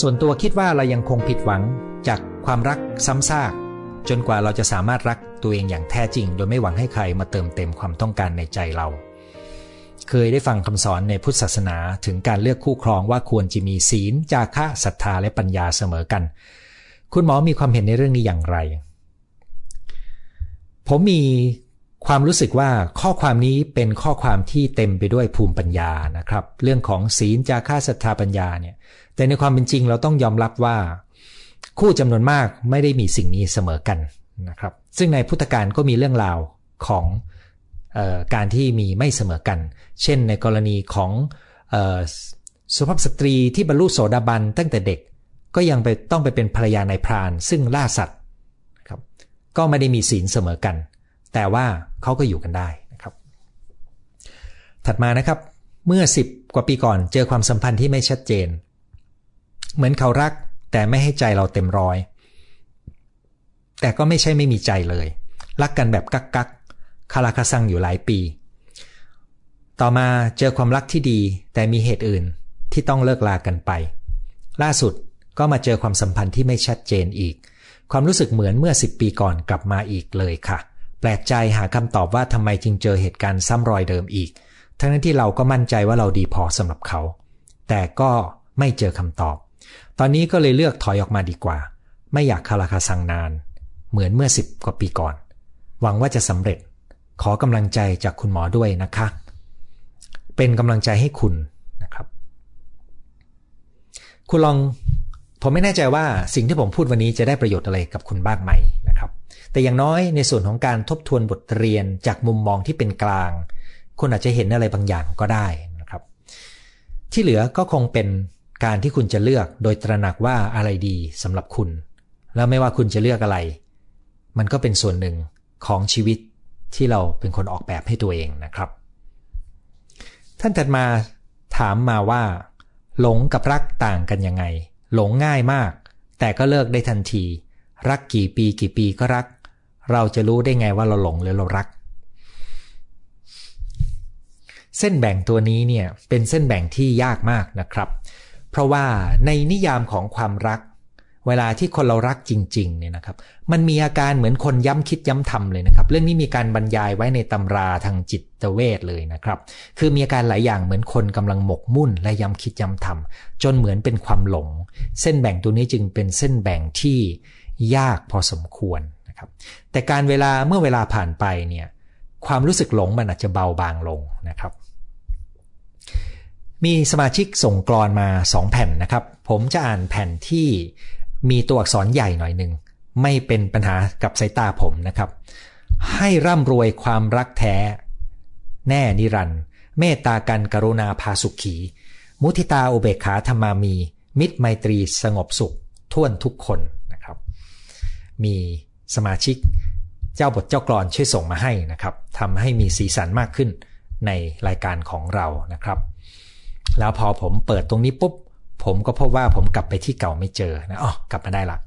ส่วนตัวคิดว่าเรายังคงผิดหวังจากความรักซ้ำซาก จนกว่าเราจะสามารถรักตัวเองอย่างแท้จริง โดยไม่หวังให้ใครมาเติมเต็มความต้องการในใจเรา เคยได้ฟังคำสอนในพุทธศาสนาถึงการเลือกคู่ครองว่าควรจะมีศีล จาคะศรัทธาและปัญญาเสมอกัน คุณหมอมีความเห็นในเรื่องนี้อย่างไร ผมมีความรู้สึกว่าข้อความนี้เป็นข้อความที่เต็มไปด้วยภูมิปัญญานะครับ เรื่องของศีลจาค่าศรัทธาปัญญาเนี่ย แต่ในความเป็นจริงเราต้องยอมรับว่า คู่จำนวนมากไม่ได้มีสิ่งนี้เสมอกันนะครับ ซึ่งในพุทธการก็มีเรื่องราวของออการที่มีไม่เสมอกัน เช่นในกรณีของสุภาพสตรีที่บรรลุโสดาบันตั้งแต่เด็กก็ยังไปต้องไปเป็นภรรยาในพราน ซึ่งล่าสัตว์ครับ ก็ไม่ได้มีศีลเสมอกัน แต่ว่าเขาก็อยู่กันได้นะครับ ถัดมานะครับ เมื่อ 10 กว่าปีก่อนเจอความสัมพันธ์ที่ไม่ชัดเจน เหมือนเขารัก แต่ไม่ให้ใจเราเต็มร้อย แต่ก็ไม่ใช่ไม่มีใจเลย รักกันแบบกักกักคาราคาซังอยู่หลายปี ต่อมาเจอความรักที่ดี แต่มีเหตุอื่นที่ต้องเลิกลากันไป ล่าสุดก็มาเจอความสัมพันธ์ที่ไม่ชัดเจนอีก ความรู้สึกเหมือนเมื่อ 10 ปีก่อนกลับมาอีกเลยค่ะ แปลกใจหาคำตอบว่าทำไมจึงเจอเหตุการณ์ซ้ำรอยเดิมอีก ทั้งนั้นที่เราก็มั่นใจว่าเราดีพอสำหรับเขา แต่ก็ไม่เจอคำตอบ ตอนนี้ก็เลยเลือกถอยออกมาดีกว่า ไม่อยากคาราคาซังนาน เหมือนเมื่อสิบกว่าปีก่อน หวังว่าจะสำเร็จ ขอกำลังใจจากคุณหมอด้วยนะคะ เป็นกำลังใจให้คุณนะครับ คุณลองผมไม่แน่ใจว่าสิ่งที่ผมพูดวันนี้จะได้ประโยชน์อะไรกับคุณบ้างไหมนะครับ แต่อย่างน้อยในส่วนของการทบทวนบทเรียนจากมุมมองที่เป็นกลาง คุณอาจจะเห็นอะไรบางอย่างก็ได้นะครับ ที่เหลือก็คงเป็น การที่คุณจะเลือกโดยตระหนักว่าอะไรดีสำหรับคุณ แล้วไม่ว่าคุณจะเลือกอะไร มันก็เป็นส่วนหนึ่งของชีวิตที่เราเป็นคนออกแบบให้ตัวเองนะครับ ท่านถัดมาถามมาว่า หลงกับรักต่างกันยังไง หลงง่ายมาก แต่ก็เลิกได้ทันที รักกี่ปีกี่ปีก็รัก เราจะรู้ได้ไงว่าเราหลงหรือเรารัก เส้นแบ่งตัวนี้เนี่ยเป็นเส้นแบ่งที่ยากมากนะครับ เพราะว่าในนิยามของความรัก เวลาที่คนเรารักจริงๆเนี่ยนะครับ มันมีอาการเหมือนคนย้ำคิดย้ำทำเลยนะครับ เรื่องนี้มีการบรรยายไว้ในตำราทางจิตเวชเลยนะครับ คือมีอาการหลายอย่างเหมือนคนกำลังหมกมุ่น และย้ำคิดย้ำทำจนเหมือนเป็นความหลง เส้นแบ่งตัวนี้จึงเป็นเส้นแบ่งที่ยากพอสมควรนะครับ แต่การเวลาเมื่อเวลาผ่านไปเนี่ยความรู้สึกหลงมันอาจจะเบาบางลงนะครับ มีสมาชิกส่งกรอนมา 2 แผ่นนะครับ ผมจะอ่านแผ่นที่มีตัวอักษรใหญ่หน่อยหนึ่ง ไม่เป็นปัญหากับสายตาผมนะครับ ให้ร่ำรวยความรักแท้ แน่นิรันด์เมตตากันกรุณาพาสุขี มุทิตาอุเบกขาธรรมามี มิตรไมตรีสงบสุขท่วนทุกคนนะครับ มีสมาชิกเจ้าบทเจ้ากรอนช่วยส่งมาให้นะครับทำให้มีสีสันมากขึ้นในรายการของเรานะครับ แล้วพอผมเปิดตรงนี้ปุ๊บ ผมก็พบว่าผมกลับไปที่เก่าไม่เจอนะอ๋อกลับมาได้ละ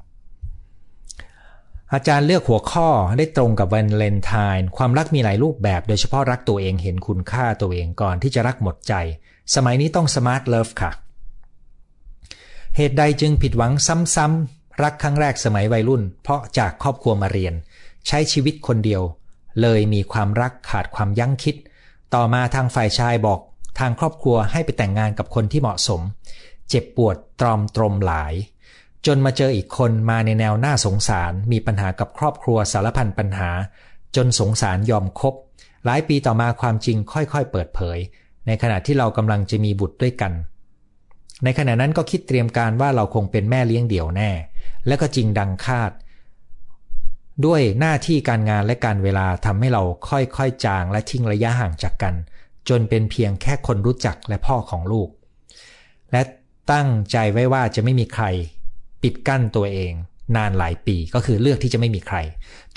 อาจารย์เลือกหัวข้อได้ตรงกับวาเลนไทน์ความรักมีหลายรูปแบบ โดยเฉพาะรักตัวเองเห็นคุณค่าตัวเองก่อนที่จะรักหมดใจ สมัยนี้ต้อง smart love ค่ะ เหตุใดจึงผิดหวังซ้ำๆรักครั้งแรกสมัยวัยรุ่น เพราะจากครอบครัวมาเรียน ใช้ชีวิตคนเดียว เลยมีความรักขาดความยั้งคิด ต่อมาทางฝ่ายชายบอก ทางครอบครัวให้ไปแต่งงานกับคนที่เหมาะสม เจ็บปวดตรอมตรมหลาย จนมาเจออีกคนมาในแนวหน้าสงสาร มีปัญหากับครอบครัวสารพันปัญหา จนสงสารยอมคบ หลายปีต่อมาความจริงค่อยๆ เปิดเผย ในขณะที่เรากำลังจะมีบุตรด้วยกัน ในขณะนั้นก็คิดเตรียมการว่าเราคงเป็นแม่เลี้ยงเดี่ยวแน่ และก็จริงดังคาดด้วยหน้าที่การงานและการเวลาทำให้เราค่อยๆ จางและทิ้งระยะห่างจากกัน จนเป็นเพียงแค่คนรู้จักและพ่อของลูก และตั้งใจไว้ว่าจะไม่มีใคร ปิดกั้นตัวเอง นานหลายปีก็คือเลือกที่จะไม่มีใคร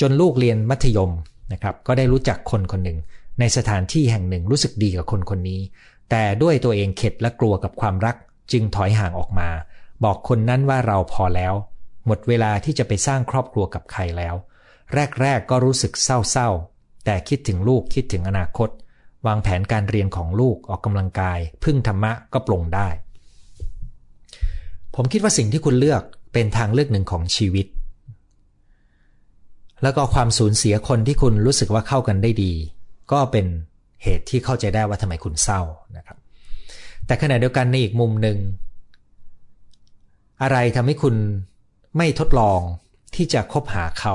จนลูกเรียนมัธยมนะครับ ก็ได้รู้จักคนคนหนึ่ง ในสถานที่แห่งหนึ่งรู้สึกดีกับคนคนนี้ แต่ด้วยตัวเองเข็ดและกลัวกับความรัก จึงถอยห่างออกมา บอกคนนั้นว่าเราพอแล้ว หมดเวลาที่จะไปสร้างครอบครัวกับใครแล้ว แรกๆกก็รู้สึกเศร้าๆแต่คิดถึงลูกคิดถึงอนาคต วางแผนการเรียนของลูกออกกำลังกาย พึ่งธรรมะก็ปลงได้ผผมคิดว่าสิ่งที่คุณเลือกเป็นทางเลือกหนึ่งของชีวิต แล้วก็ความสูญเสียคนที่คุณรู้สึกว่าเข้ากันได้ดี ก็เป็นเหตุที่เข้าใจได้ว่าทำไมคุณเศร้านะครับ แต่ขณะเดียวกันในอีกมุมหนึ่ง อะไรทำให้คุณไม่ทดลองที่จะคบหาเขา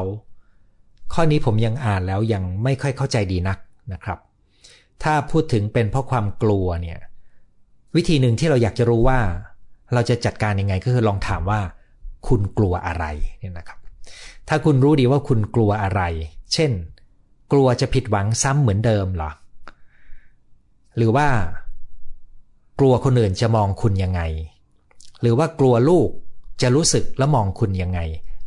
ข้อนี้ผมยังอ่านแล้วยังไม่ค่อยเข้าใจดีนักนะครับ ถ้าพูดถึงเป็นเพราะความกลัวเนี่ย วิธีหนึ่งที่เราอยากจะรู้ว่า เราจะจัดการยังไงก็คือลองถามว่า คุณกลัวอะไรเนี่ยนะครับ ถ้าคุณรู้ดีว่าคุณกลัวอะไร เช่น กลัวจะผิดหวังซ้ำเหมือนเดิมหรอ หรือว่า กลัวคนอื่นจะมองคุณยังไง หรือว่ากลัวลูกจะรู้สึกและมองคุณยังไง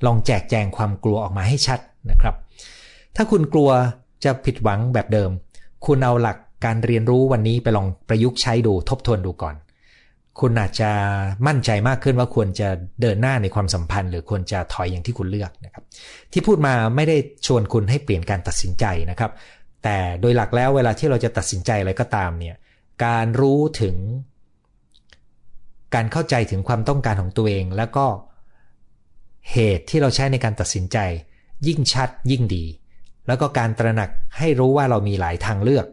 ลองแจกแจงความกลัวออกมาให้ชัดนะครับ ถ้าคุณกลัวจะผิดหวังแบบเดิม คุณเอาหลักการเรียนรู้วันนี้ไปลองประยุกต์ใช้ดูทบทวนดูก่อน คุณอาจจะมั่นใจมากขึ้นว่าควรจะเดินหน้าในความสัมพันธ์ หรือควรจะถอยอย่างที่คุณเลือกนะครับ ที่พูดมาไม่ได้ชวนคุณให้เปลี่ยนการตัดสินใจนะครับ แต่โดยหลักแล้วเวลาที่เราจะตัดสินใจอะไรก็ตามเนี่ยการรู้ถึง การเข้าใจถึงความต้องการของตัวเอง แล้วก็เหตุที่เราใช้ในการตัดสินใจ ยิ่งชัดยิ่งดี แล้วก็การตระหนักให้รู้ว่าเรามีหลายทางเลือก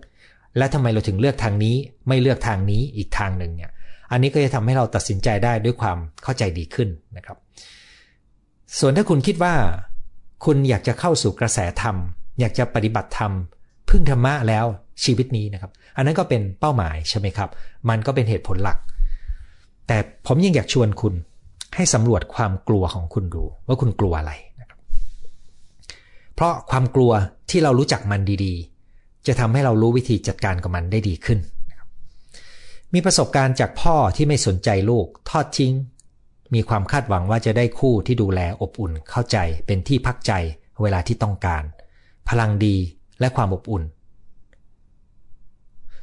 และทำไมเราถึงเลือกทางนี้ ไม่เลือกทางนี้อีกทางหนึ่งเนี่ย อันนี้ก็จะทำให้เราตัดสินใจได้ด้วยความเข้าใจดีขึ้นนะครับ ส่วนถ้าคุณคิดว่า คุณอยากจะเข้าสู่กระแสธรรม อยากจะปฏิบัติธรรมพึ่งธรรมะแล้วชีวิตนี้นะครับ อันนั้นก็เป็นเป้าหมายใช่ไหมครับ มันก็เป็นเหตุผลหลัก แต่ผมยังอยากชวนคุณให้สำรวจความกลัวของคุณดูว่าคุณกลัวอะไร เพราะความกลัวที่เรารู้จักมันดีๆ จะทำให้เรารู้วิธีจัดการกับมันได้ดีขึ้น มีประสบการณ์จากพ่อที่ไม่สนใจลูกทอดทิ้ง มีความคาดหวังว่าจะได้คู่ที่ดูแลอบอุ่นเข้าใจเป็นที่พักใจเวลาที่ต้องการ พลังดีและความอบอุ่น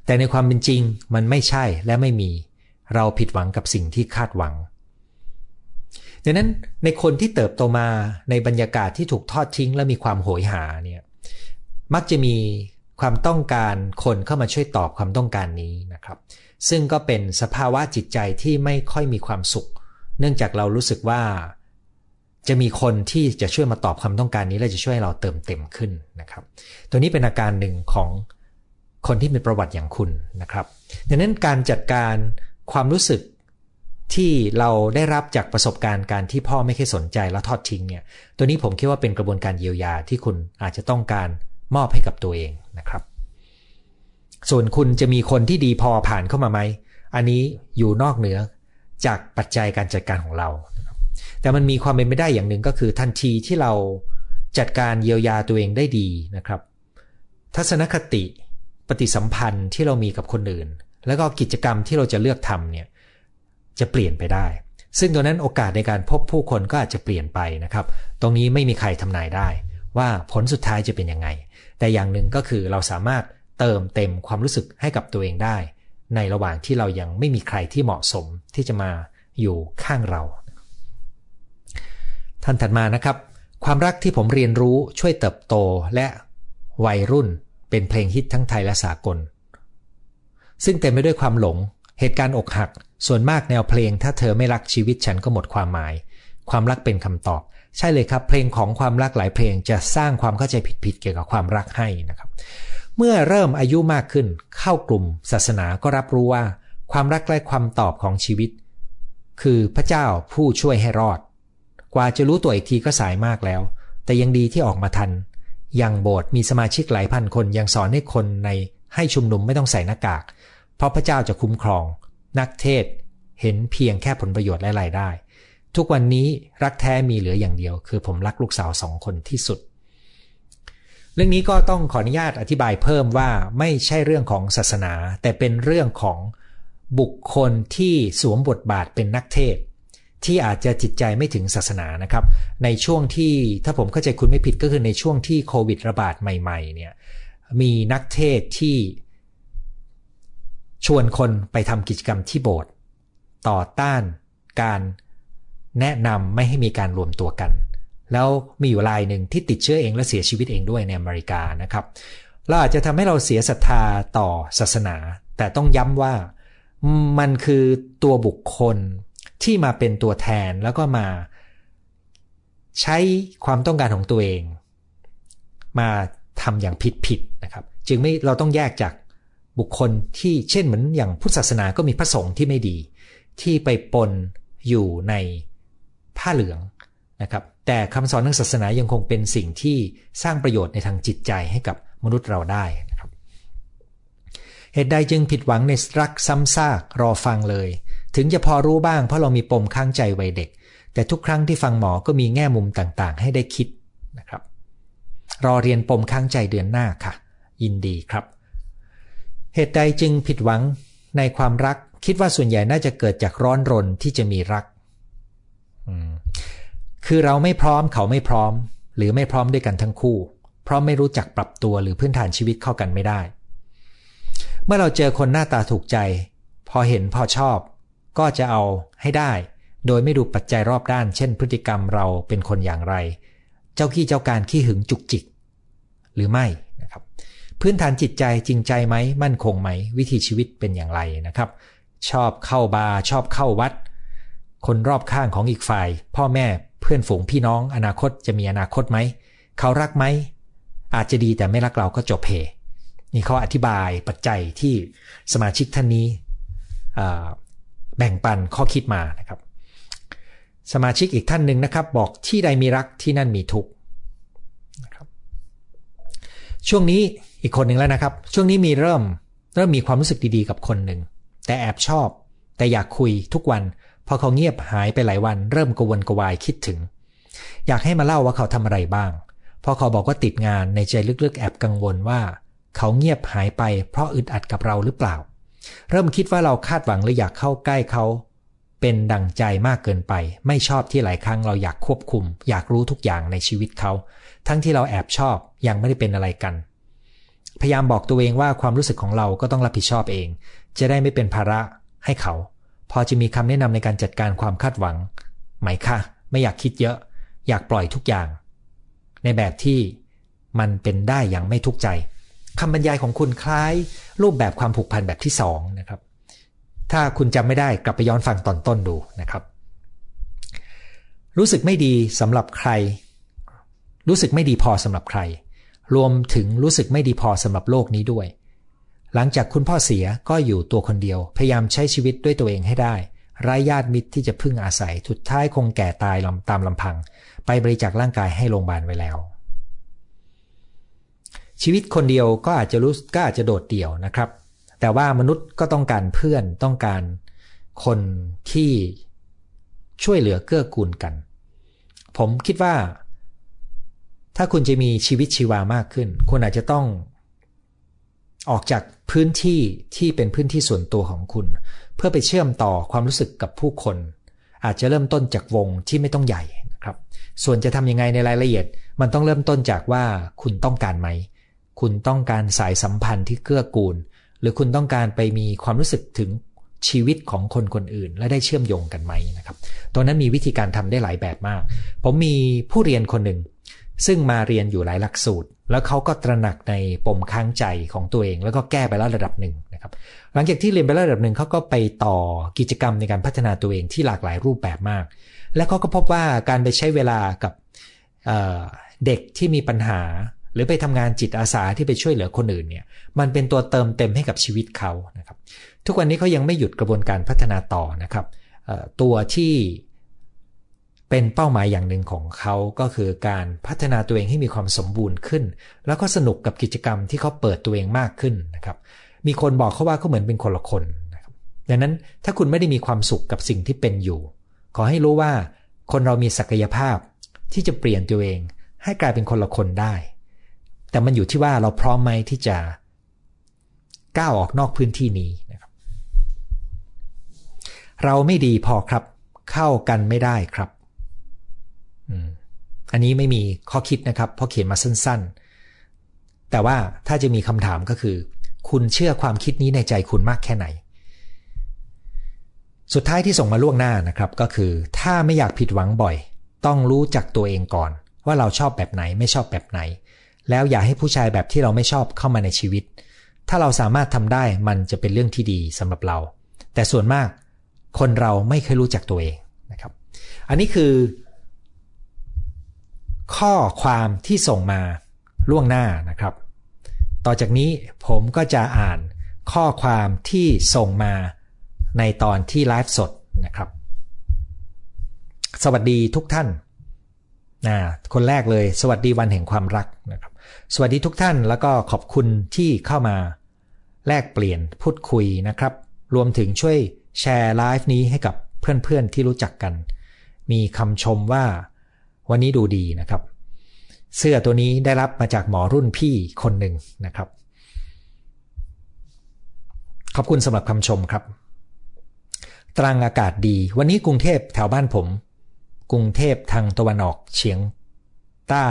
แต่ในความเป็นจริงมันไม่ใช่และไม่มี เราผิดหวังกับสิ่งที่คาดหวัง ดังนั้นในคนที่เติบโตมาในบรรยากาศที่ถูกทอดทิ้ง และมีความโหยหาเนี่ยมักจะมีความต้องการคนเข้ามาช่วยตอบความต้องการนี้นะครับ ซึ่งก็เป็นสภาวะจิตใจที่ไม่ค่อยมีความสุข เนื่องจากเรารู้สึกว่า จะมีคนที่จะช่วยมาตอบความต้องการนี้ และจะช่วยเราเติมเต็มขึ้นนะครับ ตัวนี้เป็นอาการหนึ่งของคนที่มีประวัติอย่างคุณนะครับ ดังนั้นการจัดการความรู้สึก ที่เราได้รับจากประสบการณ์การที่พ่อไม่เคยสนใจแล้วทอดทิ้งเนี่ย ตัวนี้ผมคิดว่าเป็นกระบวนการเยียวยาที่คุณอาจจะต้องการมอบให้กับตัวเองนะครับ ส่วนคุณจะมีคนที่ดีพอผ่านเข้ามาไหม อันนี้อยู่นอกเหนือจากปัจจัยการจัดการของเรา แต่มันมีความเป็นไปได้อย่างหนึ่งก็คือทันทีที่เราจัดการเยียวยาตัวเองได้ดีนะครับ ทัศนคติปฏิสัมพันธ์ที่เรามีกับคนอื่น แล้วก็กิจกรรมที่เราจะเลือกทำเนี่ย จะเปลี่ยนไปได้ ซึ่งตัวนั้นโอกาสในการพบผู้คนก็อาจจะเปลี่ยนไปนะครับ ตรงนี้ไม่มีใครทำนายได้ ว่าผลสุดท้ายจะเป็นยังไง แต่อย่างหนึ่งก็คือเราสามารถเติมเต็มความรู้สึกให้กับตัวเองได้ ในระหว่างที่เรายังไม่มีใครที่เหมาะสมที่จะมาอยู่ข้างเรา ท่านถัดมานะครับ ความรักที่ผมเรียนรู้ช่วยเติบโตและวัยรุ่นเป็นเพลงฮิตทั้งไทยและสากล ซึ่งเต็มไปด้วยความหลง เหตุการณ์อกหัก ส่วนมากแนวเพลงถ้าเธอไม่รักชีวิตฉันก็หมดความหมาย ความรักเป็นคำตอบ ใช่เลยครับ เพลงของความรักหลายเพลงจะสร้างความเข้าใจผิดๆเกี่ยวกับความรักให้นะครับ เมื่อเริ่มอายุมากขึ้น เข้ากลุ่มศาสนาก็รับรู้ว่า ความรักและความตอบของชีวิต คือพระเจ้าผู้ช่วยให้รอด กว่าจะรู้ตัวอีกทีก็สายมากแล้ว แต่ยังดีที่ออกมาทันยังโบสถ์มีสมาชิกหลายพันคนยังสอนให้คนในให้ชุมนุมไม่ต้องใส่หน้ากาก เพราะพระเจ้าจะคุ้มครอง นักเทศเห็นเพียงแค่ผลประโยชน์และรายได้ ทุกวันนี้รักแท้มีเหลืออย่างเดียว คือผมรักลูกสาวสองคนที่สุด เรื่องนี้ก็ต้องขออนุญาตอธิบายเพิ่มว่าไม่ใช่เรื่องของศาสนา แต่เป็นเรื่องของบุคคลที่สวมบทบาทเป็นนักเทศ ที่อาจจะจิตใจไม่ถึงศาสนานะครับ ในช่วงที่ถ้าผมเข้าใจคุณไม่ผิดก็คือในช่วงที่โควิดระบาดใหม่ ๆ เนี่ยมีนักเทศที่ ชวนคนไปทำกิจกรรมที่โบสถ์ต่อต้านการแนะนำไม่ให้มีการรวมตัวกัน แล้วมีอยู่รายหนึ่งที่ติดเชื้อเองและเสียชีวิตเองด้วยในอเมริกานะครับเราอาจจะทำให้เราเสียศรัทธาต่อศาสนา แต่ต้องย้ำว่ามันคือตัวบุคคลที่มาเป็นตัวแทนแล้วก็มาใช้ความต้องการของตัวเอง มาทำอย่างผิดๆนะครับ จึงไม่เราต้องแยกจาก บุคคลที่เช่นเหมือนอย่างพุทธศาสนาก็มีพระสงฆ์ที่ไม่ดี ที่ไปปนอยู่ในผ้าเหลืองนะครับ แต่คำสอนทางศาสนายังคงเป็นสิ่งที่สร้างประโยชน์ในทางจิตใจให้กับมนุษย์เราได้นะครับ เหตุใดจึงผิดหวังในรักซ้ำซากรอฟังเลย ถึงจะพอรู้บ้างเพราะเรามีปมข้างใจวัยเด็ก แต่ทุกครั้งที่ฟังหมอก็มีแง่มุมต่างๆ ให้ได้คิดนะครับ รอเรียนปมข้างใจเดือนหน้าค่ะ ยินดีครับ เหตุใดจึงผิดหวังในความรัก คิดว่าส่วนใหญ่น่าจะเกิดจากร้อนรนที่จะมีรัก คือเราไม่พร้อมเขาไม่พร้อม หรือไม่พร้อมด้วยกันทั้งคู่ เพราะไม่รู้จักปรับตัวหรือพื้นฐานชีวิตเข้ากันไม่ได้ เมื่อเราเจอคนหน้าตาถูกใจ พอเห็นพอชอบ ก็จะเอาให้ได้ โดยไม่ดูปัจจัยรอบด้าน เช่น พฤติกรรมเราเป็นคนอย่างไร เจ้าขี้เจ้าการขี้หึงจุกจิก หรือไม่นะครับ พื้นฐานจิตใจจริงใจไหมมั่นคงไหม วิถีชีวิตเป็นอย่างไรนะครับ ชอบเข้าบาร์ชอบเข้าวัด คนรอบข้างของอีกฝ่าย พ่อแม่เพื่อนฝูงพี่น้อง อนาคตจะมีอนาคตไหม เขารักไหม อาจจะดีแต่ไม่รักเราก็จบเพนี่เขาอธิบายปัจจัยที่สมาชิกท่านนี้แบ่งปันข้อคิดมานะครับ สมาชิกอีกท่านหนึ่งนะครับ บอกที่ใดมีรักที่นั่นมีทุกข์ ช่วงนี้อีกคนหนึ่งแล้วนะครับ ช่วงนี้มีเริ่ม เริ่มมีความรู้สึกดีๆกับคนหนึ่งแต่แอบชอบ แต่อยากคุยทุกวัน พอเขาเงียบหายไปหลายวัน เริ่มกวนกวายคิดถึง อยากให้มาเล่าว่าเขาทำอะไรบ้าง พอเขาบอกว่าติดงานในใจลึกๆ แอบกังวลว่า เขาเงียบหายไป เพราะอึดอัดกับเราหรือเปล่า เริ่มคิดว่าเราคาดหวังหรืออยากเข้าใกล้เขาเป็นดังใจมากเกินไป ไม่ชอบที่หลายครั้งเราอยากควบคุม อยากรู้ทุกอย่างในชีวิตเขา ทั้งที่เราแอบชอบยังไม่ได้เป็นอะไรกัน พยายามบอกตัวเองว่าความรู้สึกของเราก็ต้องรับผิดชอบเอง จะได้ไม่เป็นภาระให้เขา พอจะมีคำแนะนำในการจัดการความคาดหวัง ไหมคะไม่อยากคิดเยอะ อยากปล่อยทุกอย่าง ในแบบที่มันเป็นได้อย่างไม่ทุกข์ใจคำบรรยายของคุณคล้ายรูปแบบความผูกพันแบบที่สองนะครับ ถ้าคุณจำไม่ได้กลับไปย้อนฟังตอนต้นดูนะครับ รู้สึกไม่ดีสำหรับใคร รู้สึกไม่ดีพอสำหรับใคร รวมถึงรู้สึกไม่ดีพอสำหรับโลกนี้ด้วย หลังจากคุณพ่อเสียก็อยู่ตัวคนเดียว พยายามใช้ชีวิตด้วยตัวเองให้ได้ไร้ญาติมิตรที่จะพึ่งอาศัยสุดท้ายคงแก่ตายตามลำพัง ไปบริจาคร่างกายให้โรงพยาบาลไว้แล้ว ชีวิตคนเดียวก็อาจจะรู้ก็อาจจะโดดเดี่ยวนะครับ แต่ว่ามนุษย์ก็ต้องการเพื่อนต้องการคนที่ช่วยเหลือเกื้อกูลกัน ผมคิดว่า ถ้าคุณจะมีชีวิตชีวามากขึ้น คุณอาจจะต้อง ออกจากพื้นที่ที่เป็นพื้นที่ส่วนตัวของคุณ เพื่อไปเชื่อมต่อความรู้สึกกับผู้คน อาจจะเริ่มต้นจากวงที่ไม่ต้องใหญ่นะครับ ส่วนจะทำยังไงในรายละเอียด มันต้องเริ่มต้นจากว่าคุณต้องการไหม คุณต้องการสายสัมพันธ์ที่เกื้อกูล หรือคุณต้องการไปมีความรู้สึกถึงชีวิตของคนคนอื่น และได้เชื่อมโยงกันไหมนะครับ ตรงนั้นมีวิธีการทำได้หลายแบบมาก ผมมีผู้เรียนคนหนึ่ง ซึ่งมาเรียนอยู่หลายหลักสูตร แล้วเขาก็ตระหนักในปมค้างใจของตัวเอง แล้วก็แก้ไปแล้วระดับหนึ่งนะครับหลังจากที่เรียนไปแล้วระดับหนึ่งเขาก็ไปต่อกิจกรรมในการพัฒนาตัวเองที่หลากหลายรูปแบบมาก และเขาก็พบว่าการไปใช้เวลากับเเด็กที่มีปัญหา หรือไปทำงานจิตอาสาที่ไปช่วยเหลือคนอื่นเนี่ยมันเป็นตัวเติมเต็มให้กับชีวิตเขานะครับทุกวันนี้เขายังไม่หยุดกระบวนการพัฒนาต่อนะครับตัวที่ เป็นเป้าหมายอย่างหนึ่งของเขาก็คือการพัฒนาตัวเองให้มีความสมบูรณ์ขึ้น แล้วก็สนุกกับกิจกรรมที่เขาเปิดตัวเองมากขึ้นนะครับ มีคนบอกเขาว่าเขาเหมือนเป็นคนละคนนะครับดังนั้นถ้าคุณไม่ได้มีความสุขกับสิ่งที่เป็นอยู่ ขอให้รู้ว่าคนเรามีศักยภาพที่จะเปลี่ยนตัวเอง ให้กลายเป็นคนละคนได้ แต่มันอยู่ที่ว่าเราพร้อมไหมที่จะก้าวออกนอกพื้นที่นี้นะครับ เราไม่ดีพอครับ เข้ากันไม่ได้ครับ อันนี้ไม่มีข้อคิดนะครับเพราะเขียนมาสั้นๆ แต่ว่าถ้าจะมีคำถามก็คือ คุณเชื่อความคิดนี้ในใจคุณมากแค่ไหน สุดท้ายที่ส่งมาล่วงหน้านะครับก็คือ ถ้าไม่อยากผิดหวังบ่อย ต้องรู้จักตัวเองก่อน ว่าเราชอบแบบไหนไม่ชอบแบบไหน แล้วอย่าให้ผู้ชายแบบที่เราไม่ชอบเข้ามาในชีวิต ถ้าเราสามารถทำได้มันจะเป็นเรื่องที่ดีสำหรับเรา แต่ส่วนมากคนเราไม่เคยรู้จักตัวเองนะครับ อันนี้คือ ข้อความที่ส่งมาล่วงหน้านะครับ ต่อจากนี้ผมก็จะอ่านข้อความที่ส่งมาในตอนที่ไลฟ์สดนะครับ สวัสดีทุกท่านนะคนแรกเลย สวัสดีวันแห่งความรักนะครับ สวัสดีทุกท่านแล้วก็ขอบคุณที่เข้ามาแลกเปลี่ยนพูดคุยนะครับ รวมถึงช่วยแชร์ไลฟ์นี้ให้กับเพื่อนๆที่รู้จักกัน มีคำชมว่า วันนี้ดูดีนะครับ เสื้อตัวนี้ได้รับมาจากหมอรุ่นพี่คนหนึ่งนะครับ ขอบคุณสำหรับคำชมครับ ตรังอากาศดี วันนี้กรุงเทพแถวบ้านผม กรุงเทพทางตะวันออกเฉียงใต้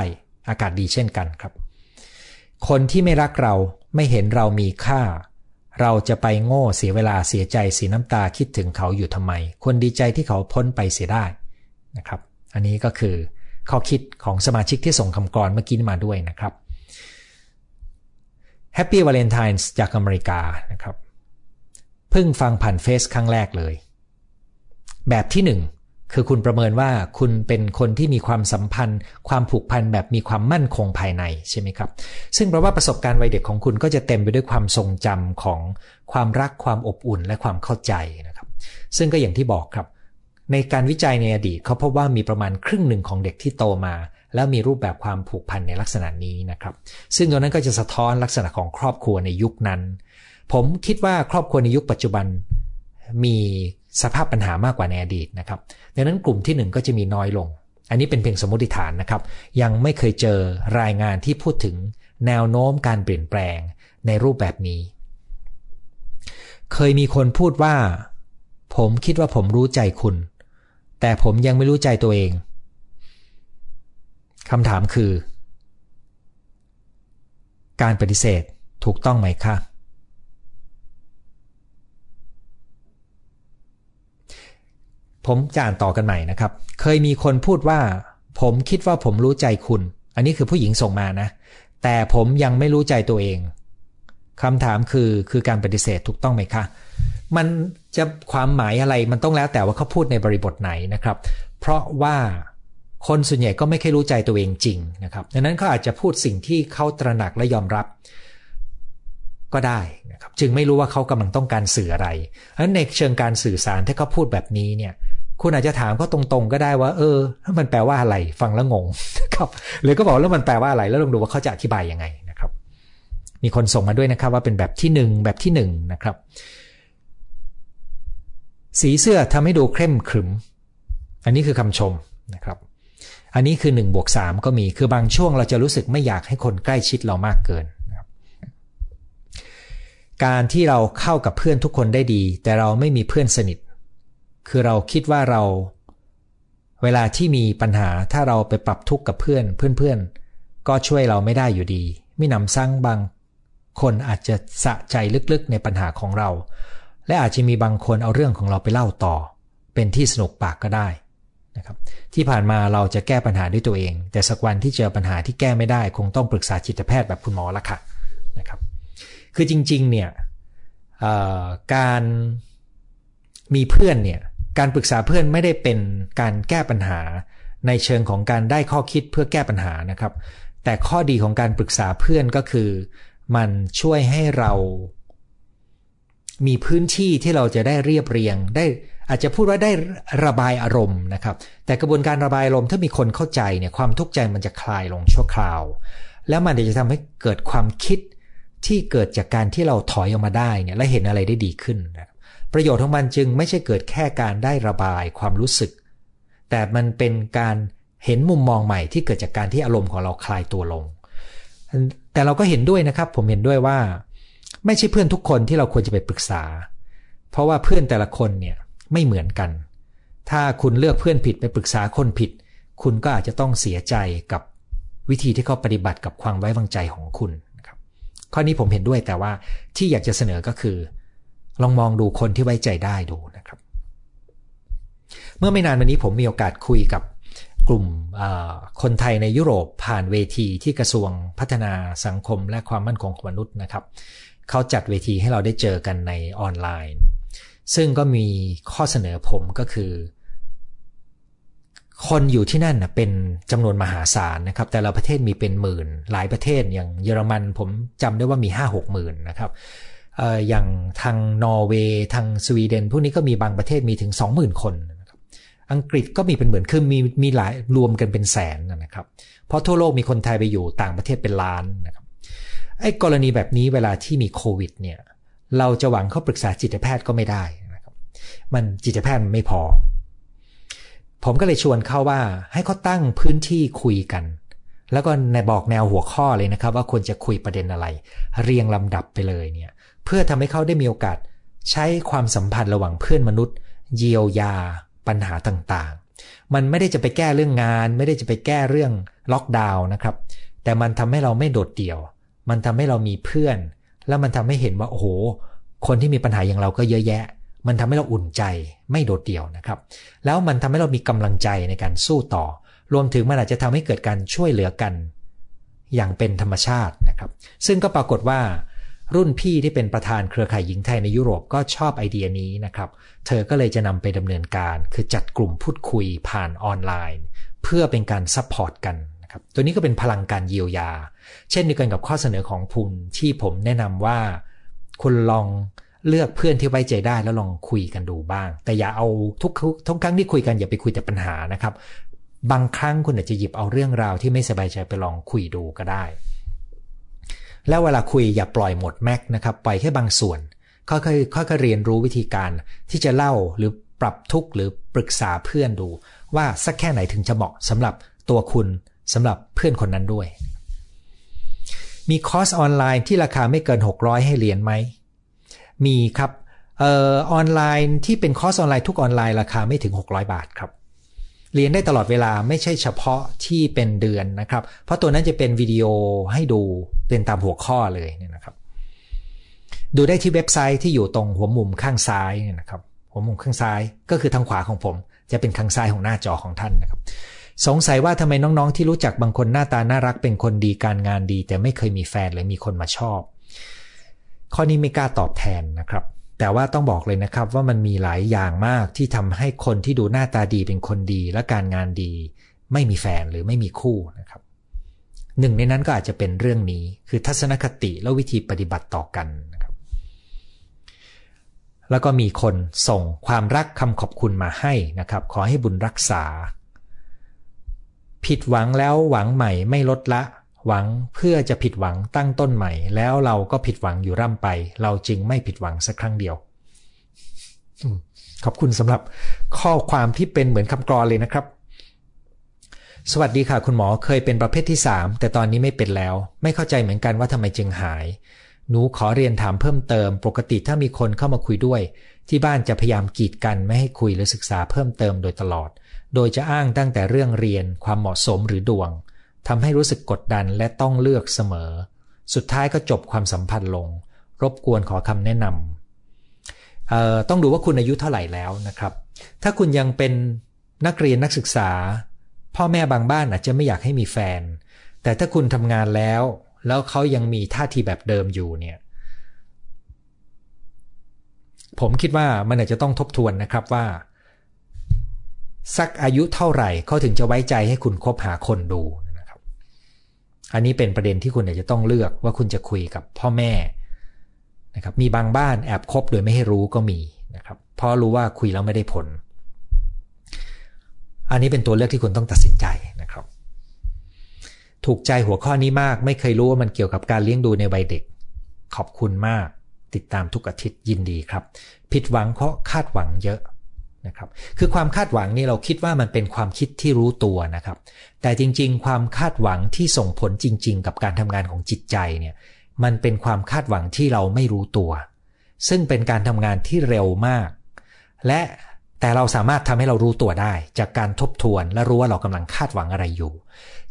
อากาศดีเช่นกันครับ คนที่ไม่รักเราไม่เห็นเรามีค่า เราจะไปโง่เสียเวลาเสียใจเสียน้ำตาคิดถึงเขาอยู่ทำไม คนดีใจที่เขาพ้นไปเสียได้นะครับ อันนี้ก็คือ ข้อคิดของสมาชิกที่ส่งคำกรเมื่อกี้มาด้วยนะครับ Happy Valentine's จากอเมริกานะครับเพิ่งฟังผ่านเฟซครั้งแรกเลย แบบที่หนึ่งคือคุณประเมินว่าคุณเป็นคนที่มีความสัมพันธ์ ความผูกพันแบบมีความมั่นคงภายในใช่ไหมครับ ซึ่งแปลว่าประสบการณ์วัยเด็กของคุณก็จะเต็มไปด้วยความทรงจำของความรักความอบอุ่นและความเข้าใจนะครับ ซึ่งก็อย่างที่บอกครับ ในการวิจัยในอดีตเขาพบว่ามีประมาณครึ่งหนึ่งของเด็กที่โตมา แล้วมีรูปแบบความผูกพันในลักษณะนี้นะครับ ซึ่งตรงนั้นก็จะสะท้อนลักษณะของครอบครัวในยุคนั้น ผมคิดว่าครอบครัวในยุคปัจจุบันมีสภาพปัญหามากกว่าในอดีตนะครับดังนั้นกลุ่มที่ 1 ก็จะมีน้อยลง อันนี้เป็นเพียงสมมติฐานนะครับ ยังไม่เคยเจอรายงานที่พูดถึงแนวโน้มการเปลี่ยนแปลงในรูปแบบนี้ เคยมีคนพูดว่า ผมคิดว่าผมรู้ใจคุณ แต่ผมยังไม่รู้ใจตัวเองคำถามคือ การปฏิเสธถูกต้องไหมคะ ผมจะอ่านต่อกันใหม่นะครับ เคยมีคนพูดว่า ผมคิดว่าผมรู้ใจคุณ อันนี้คือผู้หญิงส่งมานะ แต่ผมยังไม่รู้ใจตัวเองคำถามคือคือการปฏิเสธถูกต้องไหมคะ มันจะความหมายอะไรมันต้องแล้วแต่ว่าเขาพูดในบริบทไหนนะครับ เพราะว่าคนส่วนใหญ่ก็ไม่เคยรู้ใจตัวเองจริงนะครับ ดังนั้นเขาอาจจะพูดสิ่งที่เขาตระหนักและยอมรับก็ได้นะครับ จึงไม่รู้ว่าเขากำลังต้องการสื่ออะไรเพราะในเชิงการสื่อสารถ้าเขาพูดแบบนี้เนี่ย คุณอาจจะถามเขาตรงๆ ก็ได้ว่า เออมันแปลว่าอะไร ฟังแล้วงงครับหรือก็บอกแล้วมันแปลว่าอะไร แล้วลองดูว่าเขาจะอธิบายยังไงนะครับ มีคนส่งมาด้วยนะครับ ว่าเป็นแบบที่หนึ่งแบบที่หนึ่งนะครับ สีเสื้อทำให้ดูเข้มขรึม อันนี้คือคำชมนะครับ อันนี้คือ1บวก3ก็มี คือบางช่วงเราจะรู้สึกไม่อยากให้คนใกล้ชิดเรามากเกินนะครับการที่เราเข้ากับเพื่อนทุกคนได้ดี แต่เราไม่มีเพื่อนสนิท คือเราคิดว่าเรา เวลาที่มีปัญหาถ้าเราไปปรับทุกข์กับเพื่อนเพื่อนๆ ก็ช่วยเราไม่ได้อยู่ดีไม่นำซ้งบางคนอาจจะสะใจลึกๆในปัญหาของเรา และอาจจะมีบางคนเอาเรื่องของเราไปเล่าต่อ เป็นที่สนุกปากก็ได้นะครับที่ผ่านมาเราจะแก้ปัญหาด้วยตัวเอง แต่สักวันที่เจอปัญหาที่แก้ไม่ได้ คงต้องปรึกษาจิตแพทย์แบบคุณหมอละค่ะนะครับคือจริงๆเนี่ยการมีเพื่อนเนี่ยการปรึกษาเพื่อนไม่ได้เป็นการแก้ปัญหาในเชิงของการได้ข้อคิดเพื่อแก้ปัญหานะครับ แต่ข้อดีของการปรึกษาเพื่อนก็คือ มันช่วยให้เรา มีพื้นที่ที่เราจะได้เรียบเรียง ได้อาจจะพูดว่าได้ระบายอารมณ์นะครับ แต่กระบวนการระบายอารมณ์ถ้ามีคนเข้าใจเนี่ยความทุกข์ใจมันจะคลายลงชั่วคราว แล้วมันจะทำให้เกิดความคิดที่เกิดจากการที่เราถอยออกมาได้เนี่ยและเห็นอะไรได้ดีขึ้นนะประโยชน์ของมันจึงไม่ใช่เกิดแค่การได้ระบายความรู้สึก แต่มันเป็นการเห็นมุมมองใหม่ที่เกิดจากการที่อารมณ์ของเราคลายตัวลง แต่เราก็เห็นด้วยนะครับ ผมเห็นด้วยว่า ไม่ใช่เพื่อนทุกคนที่เราควรจะไปปรึกษา เพราะว่าเพื่อนแต่ละคนเนี่ยไม่เหมือนกัน ถ้าคุณเลือกเพื่อนผิดไปปรึกษาคนผิด คุณก็อาจจะต้องเสียใจกับวิธีที่เขาปฏิบัติกับความไว้วางใจของคุณนะครับข้อนี้ผมเห็นด้วยแต่ว่าที่อยากจะเสนอก็คือ ลองมองดูคนที่ไว้ใจได้ดูนะครับ เมื่อไม่นานมานี้ผมมีโอกาสคุยกับกลุ่มคนไทยในยุโรปผ่านเวทีที่กระทรวงพัฒนาสังคมและความมั่นคงของมนุษย์นะครับ เขาจัดเวทีให้เราได้เจอกันในออนไลน์ ซึ่งก็มีข้อเสนอผมก็คือ คนอยู่ที่นั่นนะเป็นจำนวนมหาศาลนะครับ แต่ละประเทศมีเป็นหมื่น หลายประเทศอย่างเยอรมันผมจำได้ว่ามีห้าหกหมื่นนะครับอย่างทางนอร์เวย์ทางสวีเดน พวกนี้ก็มีบางประเทศมีถึง 20,000 คนนครับอังกฤษก็มีเป็นเหมือนคือมีมีหลายรวมกันเป็นแสนนะครับ เพราะทั่วโลกมีคนไทยไปอยู่ต่างประเทศเป็นล้านนะครับ ไอ้กรณีแบบนี้เวลาที่มีโควิดเนี่ย เราจะหวังเข้าปรึกษาจิตแพทย์ก็ไม่ได้นะครับ มันจิตแพทย์มันไม่พอ ผมก็เลยชวนเขาว่าให้เขาตั้งพื้นที่คุยกัน แล้วก็ในบอกแนวหัวข้อเลยนะครับ ว่าควรจะคุยประเด็นอะไร เรียงลำดับไปเลยเนี่ย เพื่อทำให้เขาได้มีโอกาสใช้ความสัมพันธ์ระหว่างเพื่อนมนุษย์ เยียวยา ปัญหาต่างๆ มันไม่ได้จะไปแก้เรื่องงาน ไม่ได้จะไปแก้เรื่องล็อกดาวน์นะครับ แต่มันทำให้เราไม่โดดเดี่ยว มันทำให้เรามีเพื่อน แล้วมันทำให้เห็นว่าโอ้โห คนที่มีปัญหาอย่างเราก็เยอะแยะ มันทำให้เราอุ่นใจไม่โดดเดี่ยวนะครับ แล้วมันทำให้เรามีกำลังใจในการสู้ต่อ รวมถึงมันอาจจะทำให้เกิดการช่วยเหลือกัน อย่างเป็นธรรมชาตินะครับ ซึ่งก็ปรากฏว่ารุ่นพี่ที่เป็นประธานเครือข่ายหญิงไทยในยุโรปก็ชอบไอเดียนี้นะครับ เธอก็เลยจะนำไปดำเนินการ คือจัดกลุ่มพูดคุยผ่านออนไลน์ เพื่อเป็นการ support กัน นะครับตัวนี้ก็เป็นพลังการเยียวยา เช่นเดียวกันกับข้อเสนอของภูมิที่ผมแนะนำว่าคุณลองเลือกเพื่อนที่ไว้ใจได้แล้วลองคุยกันดูบ้าง แต่อย่าเอาทุกทุกครั้งที่คุยกันอย่าไปคุยแต่ปัญหานะครับ บางครั้งคุณอาจจะหยิบเอาเรื่องราวที่ไม่สบายใจไปลองคุยดูก็ได้ แล้วเวลาคุยอย่าปล่อยหมดแม็กนะครับปล่อยแค่บางส่วนค่อยๆค่อยๆเรียนรู้วิธีการที่จะเล่าหรือปรับทุกข์หรือปรึกษาเพื่อนดู ว่าสักแค่ไหนถึงจะเหมาะสำหรับตัวคุณ สำหรับเพื่อนคนนั้นด้วย มีคอร์สออนไลน์ที่ราคาไม่เกิน 600 ให้เรียนไหม มีครับเออออนไลน์ที่เป็นคอร์สออนไลน์ทุกออนไลน์ราคาไม่ถึง 600 บาทครับเรียนได้ตลอดเวลาไม่ใช่เฉพาะที่เป็นเดือนนะครับ เพราะตัวนั้นจะเป็นวิดีโอให้ดูเป็นตามหัวข้อเลยเนี่ยนะครับ ดูได้ที่เว็บไซต์ที่อยู่ตรงหัวมุมข้างซ้ายเนี่ยนะครับ หัวมุมข้างซ้ายก็คือทางขวาของผม จะเป็นข้างซ้ายของหน้าจอของท่านนะครับ สงสัยว่าทำไมน้องๆที่รู้จักบางคนหน้าตาน่ารักเป็นคนดีการงานดี แต่ไม่เคยมีแฟนหรือมีคนมาชอบ ข้อนี้ไม่กล้าตอบแทนนะครับ แต่ว่าต้องบอกเลยนะครับว่ามันมีหลายอย่างมากที่ทำให้คนที่ดูหน้าตาดีเป็นคนดีและการงานดี ไม่มีแฟนหรือไม่มีคู่นะครับหนึ่งในนั้นก็อาจจะเป็นเรื่องนี้คือทัศนคติและวิธีปฏิบัติต่อกันนะครับ แล้วก็มีคนส่งความรักคำขอบคุณมาให้นะครับ ขอให้บุญรักษา ผิดหวังแล้วหวังใหม่ไม่ลดละ หวังเพื่อจะผิดหวังตั้งต้นใหม่ แล้วเราก็ผิดหวังอยู่ร่ำไป เราจึงไม่ผิดหวังสักครั้งเดียวขอบคุณสำหรับข้อความที่เป็นเหมือนคำกรอนเลยนะครับ สวัสดีค่ะคุณหมอเคยเป็นประเภทที่ 3 แต่ตอนนี้ไม่เป็นแล้ว ไม่เข้าใจเหมือนกันว่าทำไมจึงหาย หนูขอเรียนถามเพิ่มเติม ปกติถ้ามีคนเข้ามาคุยด้วย ที่บ้านจะพยายามกีดกันไม่ให้คุยหรือศึกษาเพิ่มเติมโดยตลอด โดยจะอ้างตั้งแต่เรื่องเรียนความเหมาะสมหรือดวงทำให้รู้สึกกดดันและต้องเลือกเสมอ สุดท้ายก็จบความสัมพันธ์ลง รบกวนขอคำแนะนำต้องดูว่าคุณอายุเท่าไหร่แล้วนะครับ ถ้าคุณยังเป็นนักเรียนนักศึกษา พ่อแม่บางบ้านอาจจะไม่อยากให้มีแฟน แต่ถ้าคุณทำงานแล้ว แล้วเขายังมีท่าทีแบบเดิมอยู่เนี่ยผมคิดว่ามันอาจจะต้องทบทวนนะครับว่า สักอายุเท่าไหร่เขาถึงจะไว้ใจให้คุณคบหาคนดูนะครับ อันนี้เป็นประเด็นที่คุณอาจจะต้องเลือกว่าคุณจะคุยกับพ่อแม่นะครับ มีบางบ้านแอบคบโดยไม่ให้รู้ก็มีนะครับ เพราะรู้ว่าคุยแล้วไม่ได้ผล อันนี้เป็นตัวเลือกที่คุณต้องตัดสินใจนะครับ ถูกใจหัวข้อนี้มาก ไม่เคยรู้ว่ามันเกี่ยวกับการเลี้ยงดูในวัยเด็ก ขอบคุณมาก ติดตามทุกอาทิตย์ยินดีครับ ผิดหวังเพราะคาดหวังเยอะ นะครับคือความคาดหวังนี่เราคิดว่ามันเป็นความคิดที่รู้ตัวนะครับ แต่จริงๆ ความคาดหวังที่ส่งผลจริง ๆ กับการทำงานของจิตใจเนี่ยมันเป็นความคาดหวังที่เราไม่รู้ตัว ซึ่งเป็นการทำงานที่เร็วมาก และแต่เราสามารถทำให้เรารู้ตัวได้ จากการทบทวนและรู้ว่าเรากำลังคาดหวังอะไรอยู่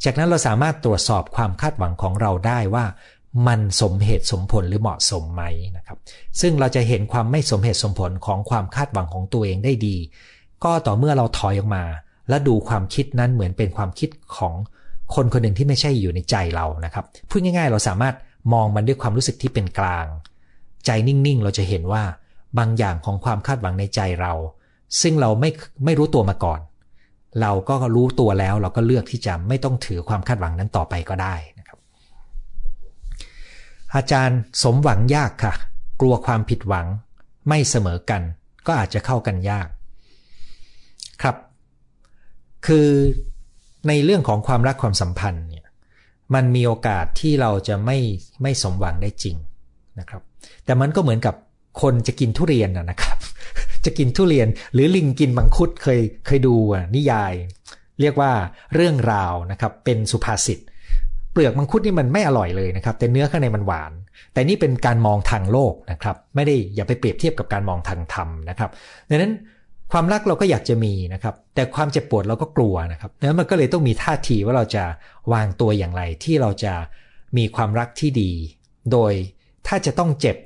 จากนั้นเราสามารถตรวจสอบความคาดหวังของเราได้ว่า มันสมเหตุสมผลหรือเหมาะสมไหมนะครับ ซึ่งเราจะเห็นความไม่สมเหตุสมผลของความคาดหวังของตัวเองได้ดี ก็ต่อเมื่อเราถอยออกมา และดูความคิดนั้นเหมือนเป็นความคิดของคนคนหนึ่งที่ไม่ใช่อยู่ในใจเรานะครับพูดง่าย ๆ เราสามารถมองมันด้วยความรู้สึกที่เป็นกลาง ใจนิ่งๆ เราจะเห็นว่าบางอย่างของความคาดหวังในใจเรา ซึ่งเราไม่ไม่รู้ตัวมาก่อน เราก็รู้ตัวแล้วเราก็เลือกที่จะไม่ต้องถือความคาดหวังนั้นต่อไปก็ได้ อาจารย์สมหวังยากค่ะ กลัวความผิดหวัง ไม่เสมอกัน ก็อาจจะเข้ากันยาก ครับ คือในเรื่องของความรักความสัมพันธ์เนี่ยมันมีโอกาสที่เราจะไม่ไม่สมหวังได้จริงนะครับ แต่มันก็เหมือนกับคนจะกินทุเรียนนะครับ จะกินทุเรียนหรือลิงกินมังคุดเคยเคยดูนิยาย เรียกว่าเรื่องราวนะครับ เป็นสุภาษิต ลือกมังคุดนี่มันไม่อร่อยเลยนะครับ แต่เนื้อข้างในมันหวาน แต่นี่เป็นการมองทางโลกนะครับ ไม่ได้อย่าไปเปรียบเทียบกับการมองทางธรรมนะครับดังนั้นความรักเราก็อยากจะมีนะครับ แต่ความเจ็บปวดเราก็กลัวนะครับดังนั้นมันก็เลยต้องมีท่าทีว่าเราจะวางตัวอย่างไรที่เราจะมีความรักที่ดี โดยถ้าจะต้องเจ็บ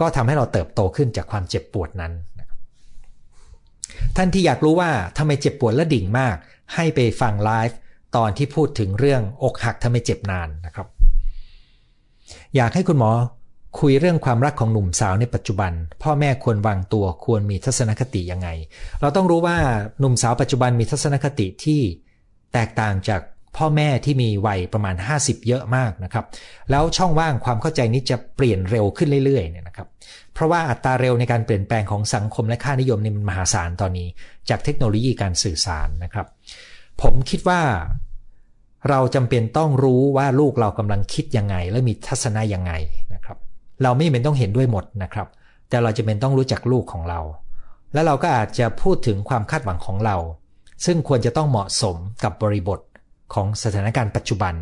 ก็ทำให้เราเติบโตขึ้นจากความเจ็บปวดนั้นท่านที่อยากรู้ว่าทำไมเจ็บปวดและดิ่งมาก ให้ไปฟังไลฟ์ ตอนที่พูดถึงเรื่องอกหักทำไมเจ็บนานนะครับ อยากให้คุณหมอคุยเรื่องความรักของหนุ่มสาวในปัจจุบัน พ่อแม่ควรวางตัวควรมีทัศนคติยังไง เราต้องรู้ว่าหนุ่มสาวปัจจุบันมีทัศนคติที่แตกต่างจากพ่อแม่ที่มีวัยประมาณ 50 เยอะมากนะครับ แล้วช่องว่างความเข้าใจนี้จะเปลี่ยนเร็วขึ้นเรื่อยๆเนี่ยนะครับ เพราะว่าอัตราเร็วในการเปลี่ยนแปลงของสังคมและค่านิยมนี่มันมหาศาลตอนนี้ จากเทคโนโลยีการสื่อสารนะครับ ผมคิดว่า เราจำเป็นต้องรู้ว่าลูกเรากำลังคิดยังไง และมีทัศนะยังไงนะครับ เราไม่เป็นต้องเห็นด้วยหมดนะครับ แต่เราจะเป็นต้องรู้จักลูกของเรา และเราก็อาจจะพูดถึงความคาดหวังของเรา ซึ่งควรจะต้องเหมาะสมกับบริบทของสถานการณ์ปัจจุบัน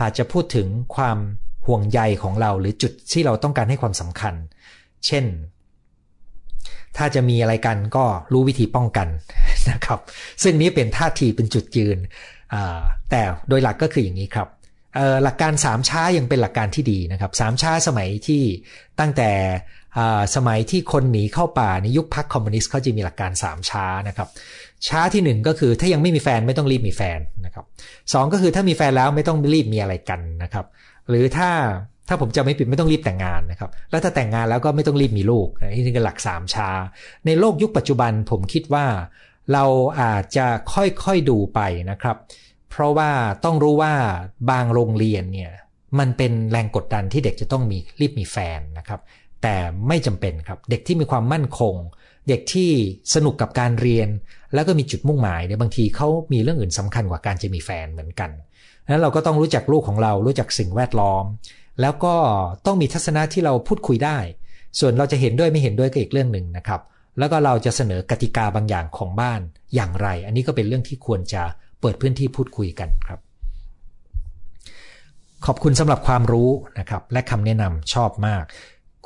อาจจะพูดถึงความห่วงใยของเราหรือจุดที่เราต้องการให้ความสำคัญ เช่น ถ้าจะมีอะไรกันก็รู้วิธีป้องกันนะครับ ซึ่งนี้เป็นท่าทีเป็นจุดยืน แต่โดยหลักก็คืออย่างนี้ครับหลักการสามช้ายังเป็นหลักการที่ดีนะครับสามช้าสมัยที่ตั้งแต่สมัยที่คนหนีเข้าป่าในยุคพรรคคอมมิวนิสต์เขาจะมีหลักการสามช้านะครับช้าที่หนึ่งก็คือถ้ายังไม่มีแฟนไม่ต้องรีบมีแฟนนะครับสองก็คือถ้ามีแฟนแล้วไม่ต้องรีบมีอะไรกันนะครับ หรือถ้าถ้าผมจะไม่ผิดไม่ต้องรีบแต่งงานนะครับ แล้วถ้าแต่งงานแล้วก็ไม่ต้องรีบมีลูกนี่คือหลักสามช้า ในโลกยุคปัจจุบันผมคิดว่า เราอาจจะค่อยๆดูไปนะครับ เพราะว่าต้องรู้ว่าบางโรงเรียนเนี่ยมันเป็นแรงกดดันที่เด็กจะต้องมีรีบมีแฟนนะครับ แต่ไม่จำเป็นครับเด็กที่มีความมั่นคง เด็กที่สนุกกับการเรียน แล้วก็มีจุดมุ่งหมายเนี่ยบางทีเขามีเรื่องอื่นสำคัญกว่าการจะมีแฟนเหมือนกันนั้นเราก็ต้องรู้จักลูกของเรารู้จักสิ่งแวดล้อม แล้วก็ต้องมีทัศนะที่เราพูดคุยได้ ส่วนเราจะเห็นด้วยไม่เห็นด้วยก็อีกเรื่องหนึ่งนะครับ แล้วก็เราจะเสนอกติกาบางอย่างของบ้านอย่างไร อันนี้ก็เป็นเรื่องที่ควรจะเปิดพื้นที่พูดคุยกันครับ ขอบคุณสำหรับความรู้นะครับ และคำแนะนำชอบมาก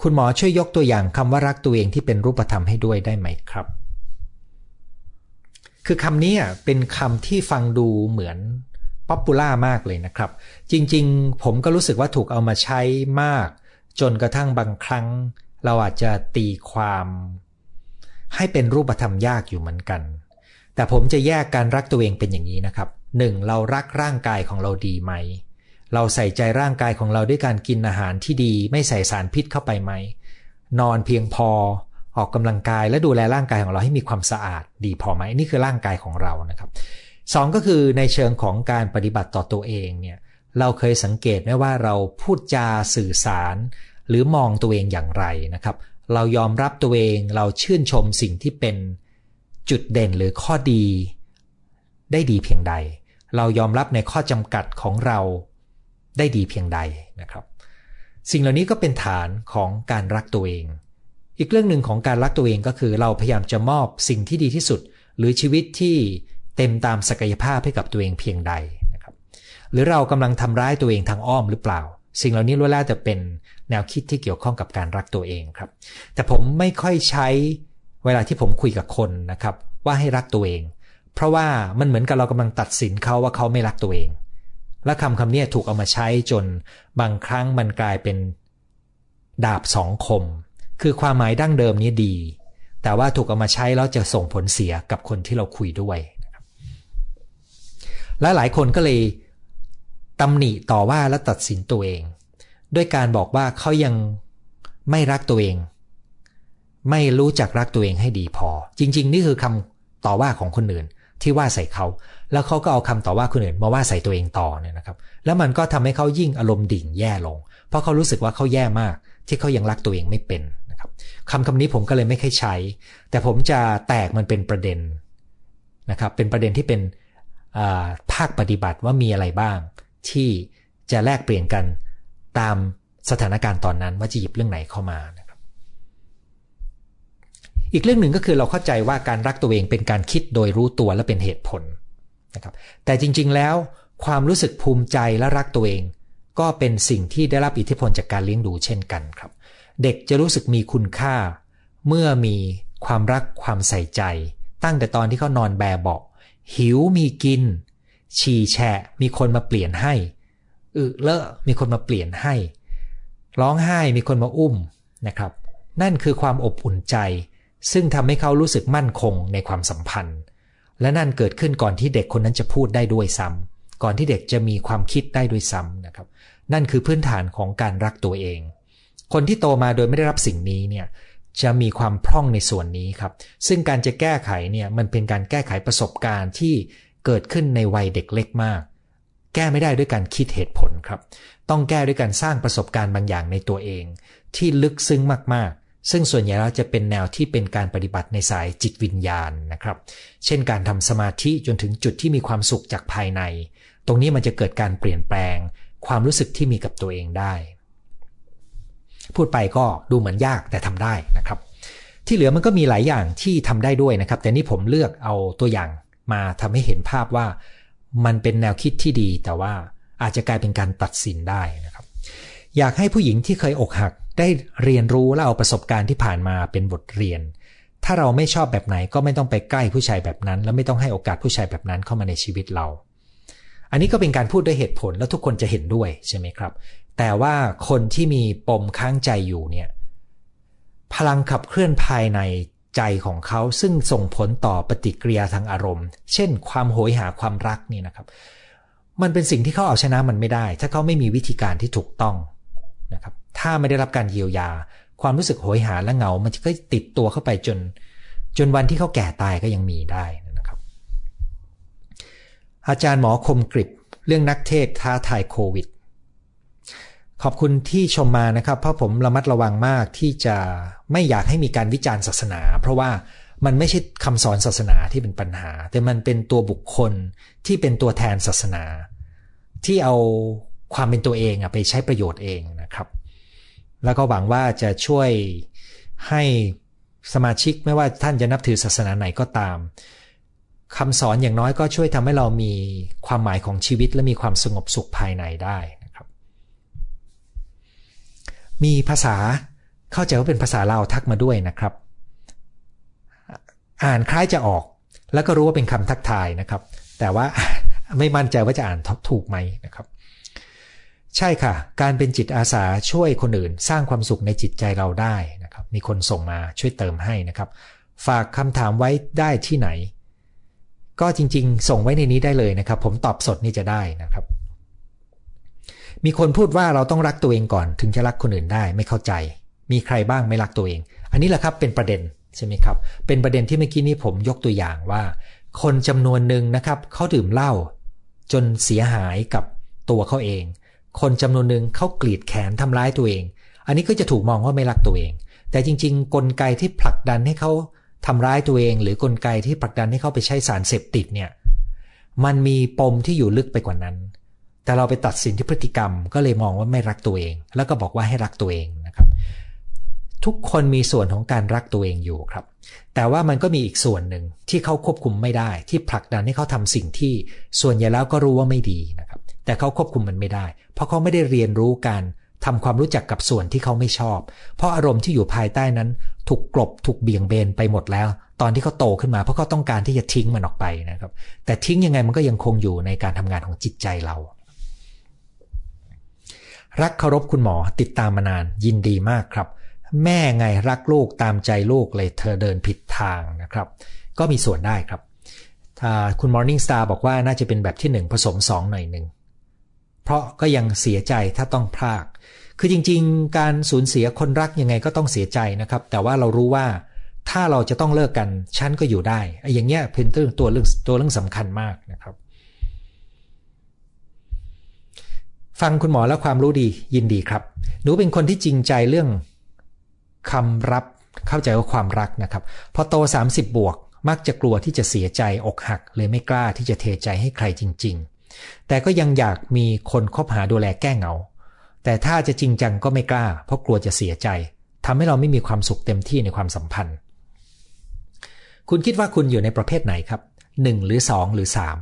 คุณหมอช่วยยกตัวอย่างคำว่ารักตัวเองที่เป็นรูปธรรมให้ด้วยได้ไหมครับ คือคำนี้เป็นคำที่ฟังดูเหมือนpopular มากเลยนะครับ จริงๆ ผมก็รู้สึกว่าถูกเอามาใช้มาก จนกระทั่งบางครั้ง เราอาจจะตีความ ให้เป็นรูปธรรมยากอยู่เหมือนกัน แต่ผมจะแยกการรักตัวเองเป็นอย่างนี้นะครับ 1. เรารักร่างกายของเราดีไหม เราใส่ใจร่างกายของเราด้วยการกินอาหารที่ดีไม่ใส่สารพิษเข้าไปไหม นอนเพียงพอออกกำลังกายและดูแลร่างกายของเราให้มีความสะอาดดีพอไหมนี่คือร่างกายของเรานะครับสองก็คือในเชิงของการปฏิบัติต่อตัวเองเนี่ยเราเคยสังเกตไหมว่าเราพูดจาสื่อสาร หรือมองตัวเองอย่างไรนะครับ เรายอมรับตัวเองเราชื่นชมสิ่งที่เป็นจุดเด่นหรือข้อดี ได้ดีเพียงใด เรายอมรับในข้อจำกัดของเราได้ดีเพียงใดนะครับ สิ่งเหล่านี้ก็เป็นฐานของการรักตัวเอง อีกเรื่องหนึ่งของการรักตัวเองก็คือเราพยายามจะมอบสิ่งที่ดีที่สุด หรือชีวิตที่เต็มตามศักยภาพให้กับตัวเองเพียงใดนะครับ หรือเรากำลังทำร้ายตัวเองทางอ้อมหรือเปล่า สิ่งเหล่านี้ล้วนแล้วแต่เป็นแนวคิดที่เกี่ยวข้องกับการรักตัวเองครับ แต่ผมไม่ค่อยใช้เวลาที่ผมคุยกับคนนะครับ ว่าให้รักตัวเอง เพราะว่ามันเหมือนกับเรากำลังตัดสินเขาว่าเขาไม่รักตัวเอง และคำคำนี้ถูกเอามาใช้จนบางครั้งมันกลายเป็นดาบสองคม คือความหมายดั้งเดิมนี้ดี แต่ว่าถูกเอามาใช้แล้วจะส่งผลเสียกับคนที่เราคุยด้วยและหลายคนก็เลย ตำหนิต่อว่าและตัดสินตัวเอง ด้วยการบอกว่าเขายังไม่รักตัวเอง ไม่รู้จักรักตัวเองให้ดีพอ จริง ๆ นี่คือคำต่อว่าของคนอื่นที่ว่าใส่เขา แล้วเขาก็เอาคำต่อว่าคนอื่นมาว่าใส่ตัวเองต่อเนี่ยนะครับ แล้วมันก็ทำให้เขายิ่งอารมณ์ดิ่งแย่ลง เพราะเขารู้สึกว่าเขาแย่มาก ที่เขายังรักตัวเองไม่เป็นนะครับคำคำนี้ผมก็เลยไม่ค่อยใช้ แต่ผมจะแตกมันเป็นประเด็นนะครับ เป็นประเด็นที่เป็นภาคปฏิบัติว่ามีอะไรบ้าง ที่จะแลกเปลี่ยนกันตามสถานการณ์ตอนนั้นว่าจะหยิบเรื่องไหนเข้ามานะครับ อีกเรื่องหนึ่งก็คือเราเข้าใจว่าการรักตัวเองเป็นการคิดโดยรู้ตัวและเป็นเหตุผลนะครับแต่จริงๆแล้วความรู้สึกภูมิใจและรักตัวเอง ก็เป็นสิ่งที่ได้รับอิทธิพลจากการเลี้ยงดูเช่นกันครับ เด็กจะรู้สึกมีคุณค่า เมื่อมีความรักความใส่ใจ ตั้งแต่ตอนที่เขานอนแบเบาะหิวมีกิน ฉี่แฉะมีคนมาเปลี่ยนให้อึเลอะมีคนมาเปลี่ยนให้ ร้องไห้มีคนมาอุ้มนะครับ นั่นคือความอบอุ่นใจ ซึ่งทำให้เขารู้สึกมั่นคงในความสัมพันธ์ และนั่นเกิดขึ้นก่อนที่เด็กคนนั้นจะพูดได้ด้วยซ้ำก่อนที่เด็กจะมีความคิดได้ด้วยซ้ำนะครับ นั่นคือพื้นฐานของการรักตัวเอง คนที่โตมาโดยไม่ได้รับสิ่งนี้เนี่ยจะมีความพร่องในส่วนนี้ครับ ซึ่งการจะแก้ไขเนี่ยมันเป็นการแก้ไขประสบการณ์ที่ เกิดขึ้นในวัยเด็กเล็กมาก แก้ไม่ได้ด้วยการคิดเหตุผลครับ ต้องแก้ด้วยการสร้างประสบการณ์บางอย่างในตัวเอง ที่ลึกซึ้งมากๆ ซึ่งส่วนใหญ่แล้วจะเป็นแนวที่เป็นการปฏิบัติในสายจิตวิญญาณนะครับ เช่นการทำสมาธิจนถึงจุดที่มีความสุขจากภายใน ตรงนี้มันจะเกิดการเปลี่ยนแปลง ความรู้สึกที่มีกับตัวเองได้ พูดไปก็ดูเหมือนยากแต่ทำได้นะครับที่เหลือมันก็มีหลายอย่างที่ทำได้ด้วยนะครับ แต่นี่ผมเลือกเอาตัวอย่าง มาทำให้เห็นภาพว่ามันเป็นแนวคิดที่ดี แต่ว่าอาจจะกลายเป็นการตัดสินได้นะครับ อยากให้ผู้หญิงที่เคยอกหักได้เรียนรู้และเอาประสบการณ์ที่ผ่านมาเป็นบทเรียน ถ้าเราไม่ชอบแบบไหนก็ไม่ต้องไปใกล้ผู้ชายแบบนั้น และไม่ต้องให้โอกาสผู้ชายแบบนั้นเข้ามาในชีวิตเรา อันนี้ก็เป็นการพูดด้วยเหตุผลแล้วทุกคนจะเห็นด้วยใช่ไหมครับ แต่ว่าคนที่มีปมค้างใจอยู่เนี่ยพลังขับเคลื่อนภายใน ใจของเขาซึ่งส่งผลต่อปฏิกิริยาทางอารมณ์ เช่น ความโหยหาความรักนี่นะครับ มันเป็นสิ่งที่เขาเอาชนะมันไม่ได้ ถ้าเขาไม่มีวิธีการที่ถูกต้องนะครับ ถ้าไม่ได้รับการเยียวยา ความรู้สึกโหยหาและเหงา มันจะก็ติดตัวเข้าไปจน จนวันที่เขาแก่ตายก็ยังมีได้นะครับ อาจารย์หมอคมกริบเรื่องนักเทศท้าทายโควิด ขอบคุณที่ชมมานะครับ เพราะผมระมัดระวังมากที่จะไม่อยากให้มีการวิจารณ์ศาสนา เพราะว่ามันไม่ใช่คำสอนศาสนาที่เป็นปัญหา แต่มันเป็นตัวบุคคลที่เป็นตัวแทนศาสนา ที่เอาความเป็นตัวเองไปใช้ประโยชน์เองนะครับ แล้วก็หวังว่าจะช่วยให้สมาชิกไม่ว่าท่านจะนับถือศาสนาไหนก็ตามคำสอนอย่างน้อยก็ช่วยทำให้เรามีความหมายของชีวิตและมีความสงบสุขภายในได้ มีภาษาเข้าใจว่าเป็นภาษาลาวทักมาด้วยนะครับ อ่านคล้ายจะออก แล้วก็รู้ว่าเป็นคำทักทายนะครับ แต่ว่าไม่มั่นใจว่าจะอ่านถูกไหมนะครับ ใช่ค่ะ การเป็นจิตอาสาช่วยคนอื่น สร้างความสุขในจิตใจเราได้นะครับ มีคนส่งมาช่วยเติมให้นะครับ ฝากคำถามไว้ได้ที่ไหน ก็จริง ๆ ส่งไว้ในนี้ได้เลยนะครับ ผมตอบสดนี่จะได้นะครับ มีคนพูดว่าเราต้องรักตัวเองก่อน ถึงจะรักคนอื่นได้ไม่เข้าใจ มีใครบ้างไม่รักตัวเอง อันนี้แหละครับเป็นประเด็นใช่ไหมครับ เป็นประเด็นที่เมื่อกี้นี้ผมยกตัวอย่างว่า คนจำนวนหนึ่งนะครับเขาดื่มเหล้าจนเสียหายกับตัวเขาเอง คนจำนวนหนึ่งเขากรีดแขนทำร้ายตัวเอง อันนี้ก็จะถูกมองว่าไม่รักตัวเอง แต่จริง ๆ กลไกที่ผลักดันให้เขาทำร้ายตัวเอง หรือกลไกที่ผลักดันให้เขาไปใช้สารเสพติดเนี่ยมันมีปมที่อยู่ลึกไปกว่านั้น แต่เราไปตัดสินที่พฤติกรรม ก็เลยมองว่าไม่รักตัวเอง แล้วก็บอกว่าให้รักตัวเองนะครับ ทุกคนมีส่วนของการรักตัวเองอยู่ครับ แต่ว่ามันก็มีอีกส่วนหนึ่งที่เขาควบคุมไม่ได้ ที่ผลักดันให้เขาทำสิ่งที่ส่วนใหญ่แล้วก็รู้ว่าไม่ดีนะครับ แต่เขาควบคุมมันไม่ได้ เพราะเขาไม่ได้เรียนรู้การทำความรู้จักกับส่วนที่เขาไม่ชอบ เพราะอารมณ์ที่อยู่ภายใต้นั้น ถูกกลบถูกเบี่ยงเบนไปหมดแล้ว ตอนที่เขาโตขึ้นมาเพราะเขาต้องการที่จะทิ้งมันออกไปนะครับ แต่ทิ้งยังไงมันก็ยังคงอยู่ในการทำงานของจิตใจเรา รักเคารพคุณหมอติดตามมานานยินดีมากครับ แม่ไงรักลูกตามใจลูกเลยเธอเดินผิดทางนะครับ ก็มีส่วนได้ครับคุณ Morning Star บอกว่าน่าจะเป็นแบบที่ 1 ผสม 2 หน่อยหนึ่งเพราะก็ยังเสียใจถ้าต้องพลาก คือจริงๆ การสูญเสียคนรักยังไงก็ต้องเสียใจนะครับ แต่ว่าเรารู้ว่าถ้าเราจะต้องเลิกกัน ฉันก็อยู่ได้ไอ้อย่างเงี้ยเป็นตัวตัวเรื่องตัวเรื่องสำคัญมากนะครับ ฟังคุณหมอแล้วความรู้ดียินดีครับ หนูเป็นคนที่จริงใจเรื่องคำรับเข้าใจว่าความรักนะครับ พอโต 30 บวก มักจะกลัวที่จะเสียใจอกหัก เลยไม่กล้าที่จะเทใจให้ใครจริง ๆ แต่ก็ยังอยากมีคนคบหาดูแลแก้เหงา แต่ถ้าจะจริงจังก็ไม่กล้า เพราะกลัวจะเสียใจทำให้เราไม่มีความสุขเต็มที่ในความสัมพันธ์ คุณคิดว่าคุณอยู่ในประเภทไหนครับหนึ่งหรือสองหรือสาม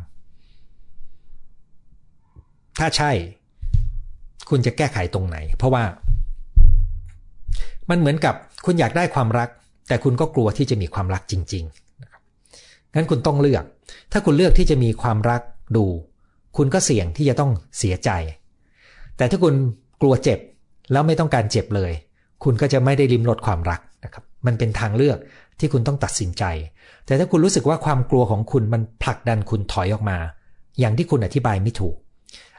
ถ้าใช่ คุณจะแก้ไขตรงไหน เพราะว่า มันเหมือนกับคุณอยากได้ความรัก แต่คุณก็กลัวที่จะมีความรักจริงๆงั้นคุณต้องเลือก ถ้าคุณเลือกที่จะมีความรักดู คุณก็เสี่ยงที่จะต้องเสียใจ แต่ถ้าคุณกลัวเจ็บแล้วไม่ต้องการเจ็บเลย คุณก็จะไม่ได้ริมรสความรักนะครับ มันเป็นทางเลือกที่คุณต้องตัดสินใจ แต่ถ้าคุณรู้สึกว่าความกลัวของคุณมันผลักดันคุณถอยออกมา อย่างที่คุณอธิบายไม่ถูก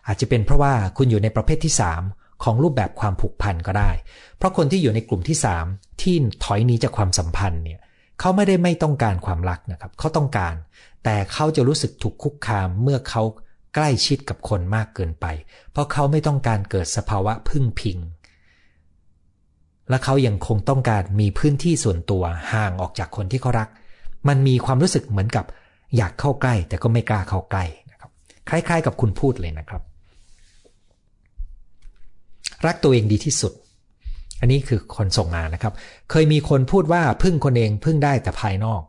อาจจะเป็นเพราะว่าคุณอยู่ในประเภทที่ 3 ของรูปแบบความผูกพันก็ได้ เพราะคนที่อยู่ในกลุ่มที่ 3 ที่ถอยนี้จากความสัมพันธ์เนี่ยเขาไม่ได้ไม่ต้องการความรักนะครับเขาต้องการ แต่เขาจะรู้สึกถูกคุกคามเมื่อเขาใกล้ชิดกับคนมากเกินไป เพราะเขาไม่ต้องการเกิดสภาวะพึ่งพิง และเขายังคงต้องการมีพื้นที่ส่วนตัวห่างออกจากคนที่เขารัก มันมีความรู้สึกเหมือนกับ อยากเข้าใกล้แต่ก็ไม่กล้าเข้าใกล้นะครับ คล้าย ๆ กับคุณพูดเลยนะครับ รักตัวเองดีที่สุด อันนี้คือคนส่งมานะครับ เคยมีคนพูดว่าพึ่งคนเองพึ่งได้แต่ภายนอก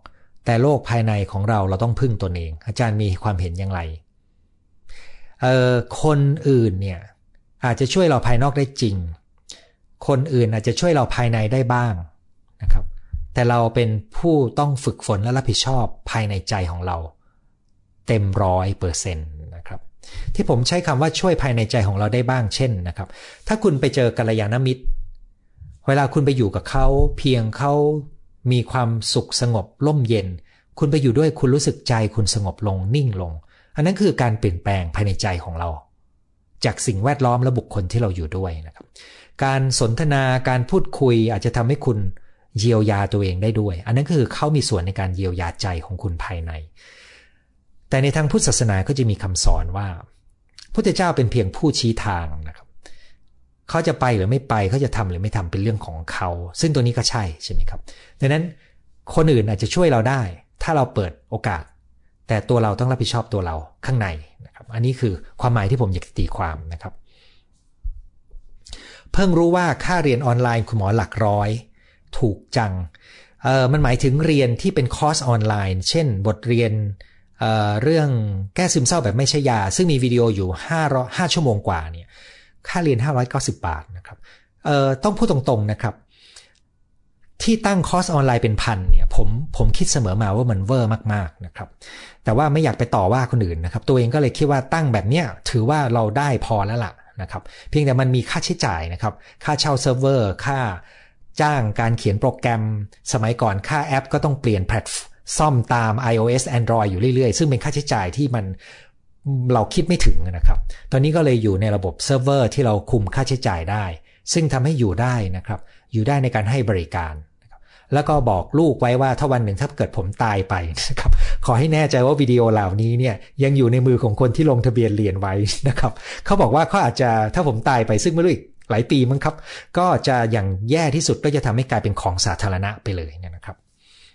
แต่โลกภายในของเราเราต้องพึ่งตนเอง อาจารย์มีความเห็นอย่างไรเออคนอื่นเนี่ยอาจจะช่วยเราภายนอกได้จริง คนอื่นอาจจะช่วยเราภายในได้บ้างนะครับ แต่เราเป็นผู้ต้องฝึกฝนและรับผิดชอบภายในใจของเรา เต็มร้อยเปอร์เซ็นต์ ที่ผมใช้คำว่าช่วยภายในใจของเราได้บ้างเช่นนะครับ ถ้าคุณไปเจอกัลยาณมิตร เวลาคุณไปอยู่กับเขา เพียงเขามีความสุขสงบร่มเย็น คุณไปอยู่ด้วยคุณรู้สึกใจคุณสงบลงนิ่งลง อันนั้นคือการเปลี่ยนแปลงภายในใจของเรา จากสิ่งแวดล้อมและบุคคลที่เราอยู่ด้วยนะครับ การสนทนาการพูดคุยอาจจะทำให้คุณเยียวยาตัวเองได้ด้วย อันนั้นคือเขามีส่วนในการเยียวยาใจของคุณภายใน แต่ในทางพุทธศาสนาก็จะมีคำสอนว่าพุทธเจ้าเป็นเพียงผู้ชี้ทางนะครับเขาจะไปหรือไม่ไปเขาจะทำหรือไม่ทำเป็นเรื่องของเขา ซึ่งตัวนี้ก็ใช่ใช่ไหมครับดังนั้นคนอื่นอาจจะช่วยเราได้ ถ้าเราเปิดโอกาส แต่ตัวเราต้องรับผิดชอบตัวเราข้างในนะครับ อันนี้คือความหมายที่ผมอยากตีความนะครับ เพิ่งรู้ว่าค่าเรียนออนไลน์คุณหมอหลักร้อย ถูกจังเออมันหมายถึงเรียนที่เป็นคอร์สออนไลน์ เช่น บทเรียน เรื่องแก้ซึมเศร้าแบบไม่ใช่ยา ซึ่งมีวิดีโออยู่5 5ชั่วโมงกว่าเนี่ยค่าเรียน 590 บาทนะครับต้องพูดตรงๆนะครับ ที่ตั้งคอร์สออนไลน์เป็นพันเนี่ยผมผมคิดเสมอมาว่ามันเวอร์มากๆนะครับ แต่ว่าไม่อยากไปต่อว่าคนอื่นนะครับ ตัวเองก็เลยคิดว่าตั้งแบบเนี้ยถือว่าเราได้พอแล้วล่ะนะครับ เพียงแต่มันมีค่าใช้จ่ายนะครับ ค่าเช่าเซิร์ฟเวอร์ค่าจ้างการเขียนโปรแกรม สมัยก่อนค่าแอป ก็ต้องเปลี่ยนแพลต ฟอร์มตาม iOS Android อยู่เรื่อยๆ ซึ่งเป็นค่าใช้จ่ายที่มันเราคิดไม่ถึงนะครับ ตอนนี้ก็เลยอยู่ในระบบเซิร์ฟเวอร์ที่เราคุมค่าใช้จ่ายได้ ซึ่งทำให้อยู่ได้นะครับ อยู่ได้ในการให้บริการแล้วก็บอกลูกไว้ว่าถ้าวันหนึ่งถ้าเกิดผมตายไปนะครับขอให้แน่ใจว่าวิดีโอเหล่านี้เนี่ยยังอยู่ในมือของคนที่ลงทะเบียนเรียนไว้นะครับเขาบอกว่าเขาอาจจะถ้าผมตายไปซึ่งไม่รู้อีกหลายปีมั้งครับ ก็จะอย่างแย่ที่สุดก็จะทำให้กลายเป็นของสาธารณะไปเลยนะครับ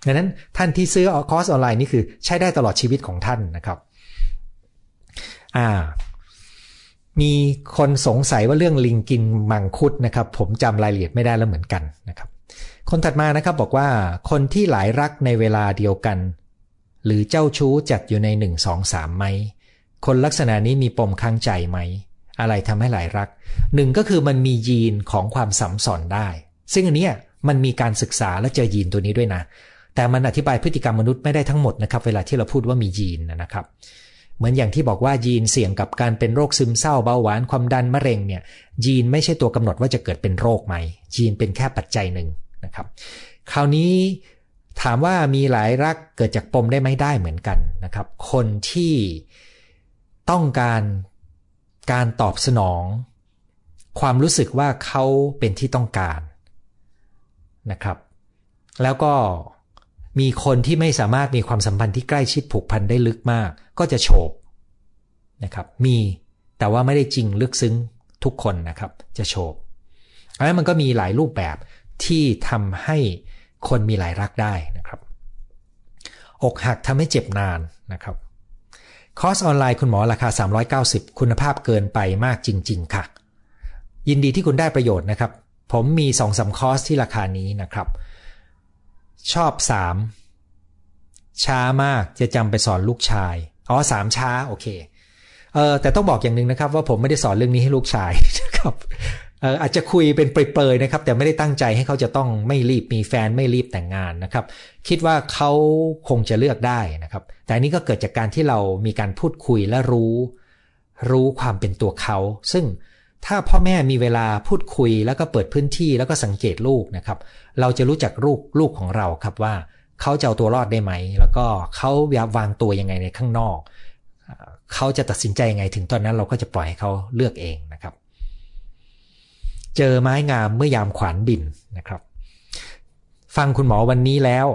ดังนั้นท่านที่ซื้อคอร์สออนไลน์นี่คือใช้ได้ตลอดชีวิตของท่านนะครับอ่ามีคนสงสัยว่าเรื่องลิงกินมังคุดนะครับ ผมจำรายละเอียดไม่ได้แล้วเหมือนกันนะครับ คนถัดมานะครับบอกว่าคนที่หลายรักในเวลาเดียวกัน หรือเจ้าชู้จัดอยู่ในหนึ่งสองสามไหมคนลักษณะนี้มีปมค้างใจไหม อะไรทำให้หลายรักหนึ่งก็คือมันมียีนของความสัมสอนได้ ซึ่งอันนี้มันมีการศึกษาและเจอยีนตัวนี้ด้วยนะ แต่มันอธิบายพฤติกรรมมนุษย์ไม่ได้ทั้งหมดนะครับ เวลาที่เราพูดว่ามียีนนะครับ เหมือนอย่างที่บอกว่ายีนเสี่ยงกับการเป็นโรคซึมเศร้าเบาหวานความดันมะเร็งเนี่ย ยีนไม่ใช่ตัวกำหนดว่าจะเกิดเป็นโรคไหมยีนเป็นแค่ปัจจัยหนึ่งนะครับ คราวนี้ถามว่ามีหลายรักเกิดจากปมได้ไหมได้เหมือนกันนะครับ คนที่ต้องการการตอบสนอง ความรู้สึกว่าเขาเป็นที่ต้องการนะครับ แล้วก็ มีคนที่ไม่สามารถมีความสัมพันธ์ที่ใกล้ชิดผูกพันได้ลึกมาก ก็จะโฉบนะครับมีแต่ว่าไม่ได้จริงลึกซึ้งทุกคนนะครับ จะโฉบแล้วมันก็มีหลายรูปแบบที่ทำให้คนมีหลายรักได้นะครับ อกหักทำให้เจ็บนานนะครับ คอร์สออนไลน์คุณหมอราคา 390 คุณภาพเกินไปมากจริง ๆ ค่ะ ยินดีที่คุณได้ประโยชน์นะครับ ผมมี2อสคอร์สที่ราคานี้นะครับ ชอบ3ช้ามากจะจำไปสอนลูกชาย อ๋อสามช้า โอเคเออแต่ต้องบอกอย่างหนึ่งนะครับ ว่าผมไม่ได้สอนเรื่องนี้ให้ลูกชายนะครับอาจจะคุยเป็นเปรยๆนะครับ แต่ไม่ได้ตั้งใจให้เขาจะต้องไม่รีบมีแฟนไม่รีบแต่งงานนะครับ คิดว่าเขาคงจะเลือกได้นะครับ แต่อันนี้ก็เกิดจากการที่เรามีการพูดคุยและรู้ รู้ความเป็นตัวเขา ซึ่ง ถ้าพ่อแม่มีเวลาพูดคุยแล้วก็เปิดพื้นที่แล้วก็สังเกตลูกนะครับ เราจะรู้จักลูกลูกของเราครับว่าเขาจะเอาตัวรอดได้ไหม แล้วก็เขาวางตัวยังไงในข้างนอก เขาจะตัดสินใจยังไงถึงตอนนั้นเราก็จะปล่อยให้เขาเลือกเองนะครับ เจอไม้งามเมื่อยามขวานบินนะครับ ฟังคุณหมอวันนี้แล้ว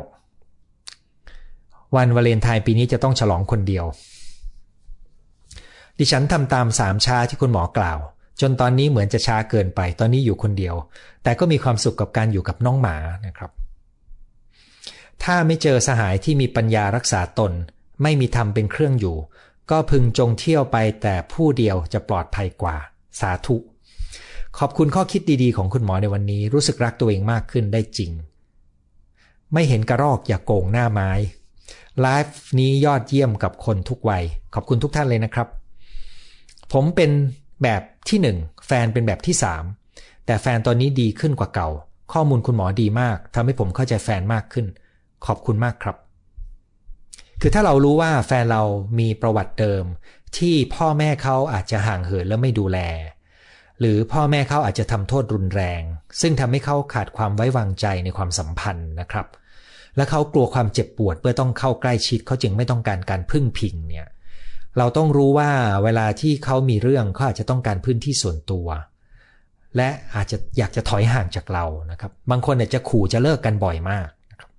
วันวาเลนไทน์ปีนี้จะต้องฉลองคนเดียว ดิฉันทำตามสามชาที่คุณหมอกล่าว จนตอนนี้เหมือนจะช้าเกินไป ตอนนี้อยู่คนเดียว แต่ก็มีความสุขกับการอยู่กับน้องหมานะครับ ถ้าไม่เจอสหายที่มีปัญญารักษาตน ไม่มีธรรมเป็นเครื่องอยู่ ก็พึงจงเที่ยวไปแต่ผู้เดียวจะปลอดภัยกว่า สาธุ ขอบคุณข้อคิดดีๆ ของคุณหมอในวันนี้ รู้สึกรักตัวเองมากขึ้นได้จริง ไม่เห็นกระรอกอย่าโกงหน้าไม้ไลฟ์นี้ยอดเยี่ยมกับคนทุกวัย ขอบคุณทุกท่านเลยนะครับ ผมเป็น แบบที่ 1 แฟนเป็นแบบที่ 3 แต่แฟนตอนนี้ดีขึ้นกว่าเก่า ข้อมูลคุณหมอดีมากทำให้ผมเข้าใจแฟนมากขึ้น ขอบคุณมากครับ คือถ้าเรารู้ว่าแฟนเรามีประวัติเดิม ที่พ่อแม่เขาอาจจะห่างเหินและไม่ดูแล หรือพ่อแม่เขาอาจจะทำโทษรุนแรง ซึ่งทำให้เขาขาดความไว้วางใจในความสัมพันธ์นะครับ และเขากลัวความเจ็บปวดเมื่อต้องเข้าใกล้ชิดเขาจึงไม่ต้องการการพึ่งพิงเนี่ย เราต้องรู้ว่าเวลาที่เขามีเรื่องเขาอาจจะต้องการพื้นที่ส่วนตัว และอาจจะอยากจะถอยห่างจากเรานะครับ บางคนเนี่ยจะขู่จะเลิกกันบ่อยมากนะครับ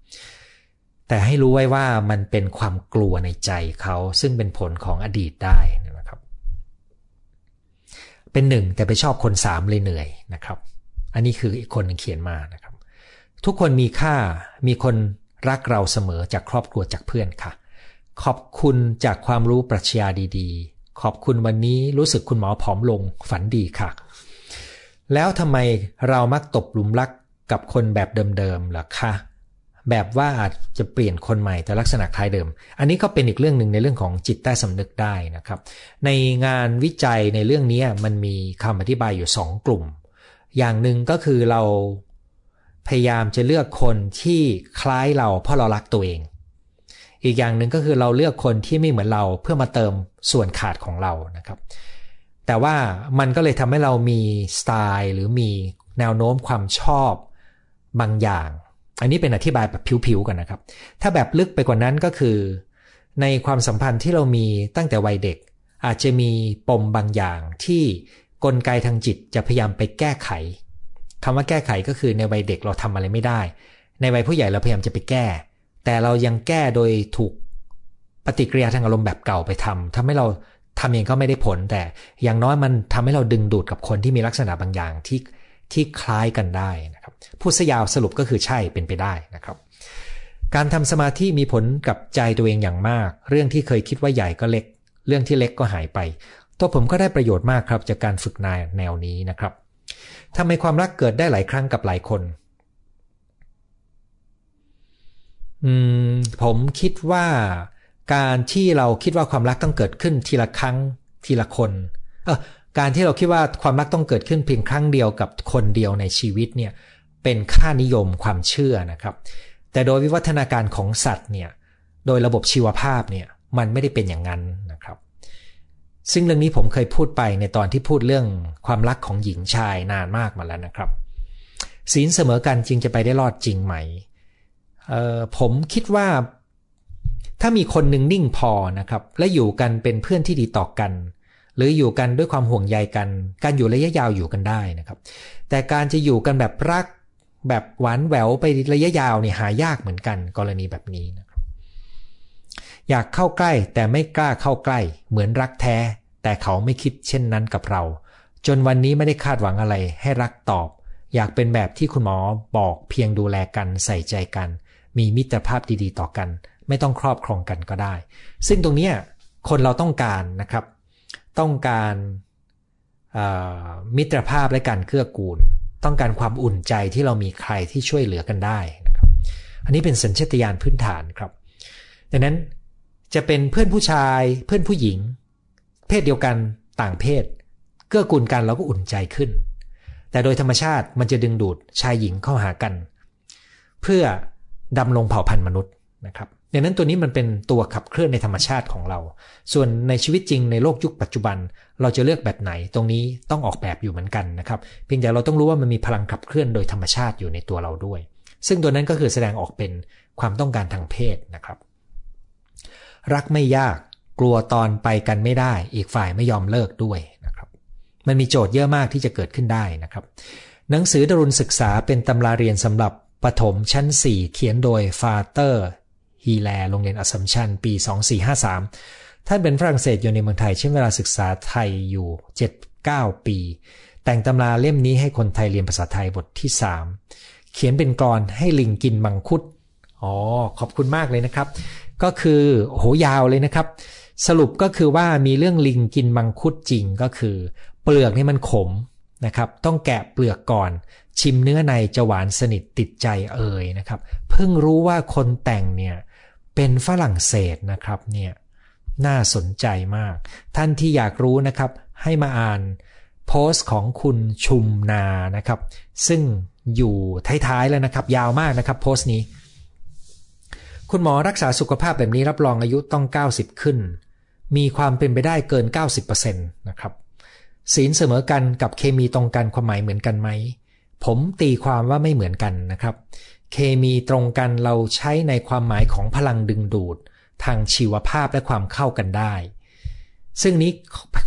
แต่ให้รู้ไว้ว่ามันเป็นความกลัวในใจเขาซึ่งเป็นผลของอดีตได้นะครับ เป็นหนึ่งแต่ไปชอบคนสามเลยเหนื่อยนะครับ อันนี้คืออีกคนหนึ่งเขียนมานะครับ ทุกคนมีค่ามีคนรักเราเสมอจากครอบครัวจากเพื่อนค่ะ ขอบคุณจากความรู้ปรัชญาดีๆ ขอบคุณวันนี้รู้สึกคุณหมอผอมลงฝันดีค่ะ แล้วทำไมเรามักตบหลุมรักกับคนแบบเดิมๆล่ะคะแบบว่าอาจจะเปลี่ยนคนใหม่แต่ลักษณะคล้ายเดิม อันนี้ก็เป็นอีกเรื่องหนึ่งในเรื่องของจิตใต้สำนึกได้นะครับ ในงานวิจัยในเรื่องนี้มันมีคำอธิบายอยู่ 2 กลุ่ม อย่างหนึ่งก็คือเราพยายามจะเลือกคนที่คล้ายเราเพราะเรารักตัวเอง อีกอย่างหนึ่งก็คือเราเลือกคนที่ไม่เหมือนเราเพื่อมาเติมส่วนขาดของเรานะครับ แต่ว่ามันก็เลยทำให้เรามีสไตล์หรือมีแนวโน้มความชอบบางอย่าง อันนี้เป็นอธิบายแบบผิวๆกันนะครับ ถ้าแบบลึกไปกว่านั้นก็คือ ในความสัมพันธ์ที่เรามีตั้งแต่วัยเด็ก อาจจะมีปมบางอย่างที่กลไกทางจิตจะพยายามไปแก้ไขคำว่าแก้ไขก็คือในวัยเด็กเราทำอะไรไม่ได้ ในวัยผู้ใหญ่เราพยายามจะไปแก้ แต่เรายังแก้โดยถูกปฏิกิริยาทางอารมณ์แบบเก่าไปทำทำให้เราทำเองก็ไม่ได้ผล แต่อย่างน้อยมันทำให้เราดึงดูดกับคนที่มีลักษณะบางอย่างที่ที่คล้ายกันได้นะครับพูดสยาวสรุปก็คือใช่เป็นไปได้นะครับ การทำสมาธิมีผลกับใจตัวเองอย่างมาก เรื่องที่เคยคิดว่าใหญ่ก็เล็ก เรื่องที่เล็กก็หายไป ตัวผมก็ได้ประโยชน์มากครับจากการฝึกนายแนวนี้นะครับทำไมความรักเกิดได้หลายครั้งกับหลายคน อืมผมคิดว่าการที่เราคิดว่าความรักต้องเกิดขึ้นทีละครั้งทีละคนเออการที่เราคิดว่าความรักต้องเกิดขึ้นเพียงครั้งเดียวกับคนเดียวในชีวิตเนี่ยเป็นค่านิยมความเชื่อนะครับ แต่โดยวิวัฒนาการของสัตว์เนี่ยโดยระบบชีวภาพเนี่ยมันไม่ได้เป็นอย่างนั้นนะครับ ซึ่งเรื่องนี้ผมเคยพูดไปในตอนที่พูดเรื่องความรักของหญิงชายนานมากมาแล้วนะครับ ศีลเสมอกันจริงจะไปได้รอดจริงไหม ผมคิดว่าถ้ามีคนหนึ่งนิ่งพอนะครับ และอยู่กันเป็นเพื่อนที่ดีต่อกัน หรืออยู่กันด้วยความห่วงใยกัน การอยู่ระยะยาวอยู่กันได้นะครับ แต่การจะอยู่กันแบบรักแบบหวานแหววไประยะยาวเนี่ยหายากเหมือนกันกรณีแบบนี้นะครับ อยากเข้าใกล้แต่ไม่กล้าเข้าใกล้ เหมือนรักแท้ แต่เขาไม่คิดเช่นนั้นกับเรา จนวันนี้ไม่ได้คาดหวังอะไรให้รักตอบ อยากเป็นแบบที่คุณหมอบอกเพียงดูแลกันใส่ใจกัน มีมิตรภาพดีๆ ต่อกัน ไม่ต้องครอบครองกันก็ได้ ซึ่งตรงนี้คนเราต้องการนะครับ ต้องการมิตรภาพและการเกื้อกูล ต้องการความอุ่นใจที่เรามีใครที่ช่วยเหลือกันได้นะครับ อันนี้เป็นสัญชตาตญาณพื้นฐานครับ ดังนั้นจะเป็นเพื่อนผู้ชายเพื่อนผู้หญิง เพศเดียวกันต่างเพศ เกื้อกูลกันเราก็อุ่นใจขึ้น แต่โดยธรรมชาติมันจะดึงดูดชายหญิงเข้าหากัน เพื่อ ดำรงเผ่าพันธุ์มนุษย์นะครับดังนั้นตัวนี้มันเป็นตัวขับเคลื่อนในธรรมชาติของเรา ส่วนในชีวิตจริงในโลกยุคปัจจุบัน เราจะเลือกแบบไหนตรงนี้ต้องออกแบบอยู่เหมือนกันนะครับ เพียงแต่เราต้องรู้ว่ามันมีพลังขับเคลื่อนโดยธรรมชาติอยู่ในตัวเราด้วย ซึ่งตัวนั้นก็คือแสดงออกเป็นความต้องการทางเพศนะครับ รักไม่ยากกลัวตอนไปกันไม่ได้ อีกฝ่ายไม่ยอมเลิกด้วยนะครับ มันมีโจทย์เยอะมากที่จะเกิดขึ้นได้นะครับ หนังสือดรุณศึกษาเป็นตำราเรียนสำหรับ ปฐมชั้น 4 เขียนโดยฟาเตอร์ฮีแลโรงเรียนอัสมชัญปี 2453 ท่านเป็นฝรั่งเศสอยู่ในเมืองไทยใช้เวลาศึกษาไทยอยู่ 7-9 ปี แต่งตำราเล่มนี้ให้คนไทยเรียนภาษาไทยบทที่ 3 เขียนเป็นกรให้ลิงกินมังคุดอ๋อขอบคุณมากเลยนะครับ ก็คือโหยาวเลยนะครับ สรุปก็คือว่ามีเรื่องลิงกินมังคุดจริงก็คือ เปลือกนี่มันขมนะครับ ต้องแกะเปลือกก่อน ชิมเนื้อในจะหวานสนิทติดใจเอ่ยนะครับ เพิ่งรู้ว่าคนแต่งเนี่ยเป็นฝรั่งเศสนะครับเนี่ยน่าสนใจมาก ท่านที่อยากรู้นะครับ ให้มาอ่านโพสต์ของคุณชุมนานะครับ ซึ่งอยู่ท้ายๆแล้วนะครับ ยาวมากนะครับโพสต์นี้ คุณหมอรักษาสุขภาพแบบนี้รับรองอายุต้อง 90 ขึ้น มีความเป็นไปได้เกิน 90%นะครับศีลเสมอกันกับเคมีตรงกันความหมายเหมือนกันไหม ผมตีความว่าไม่เหมือนกันนะครับ เคมีตรงกันเราใช้ในความหมายของพลังดึงดูด ทางชีวภาพและความเข้ากันได้ ซึ่งนี้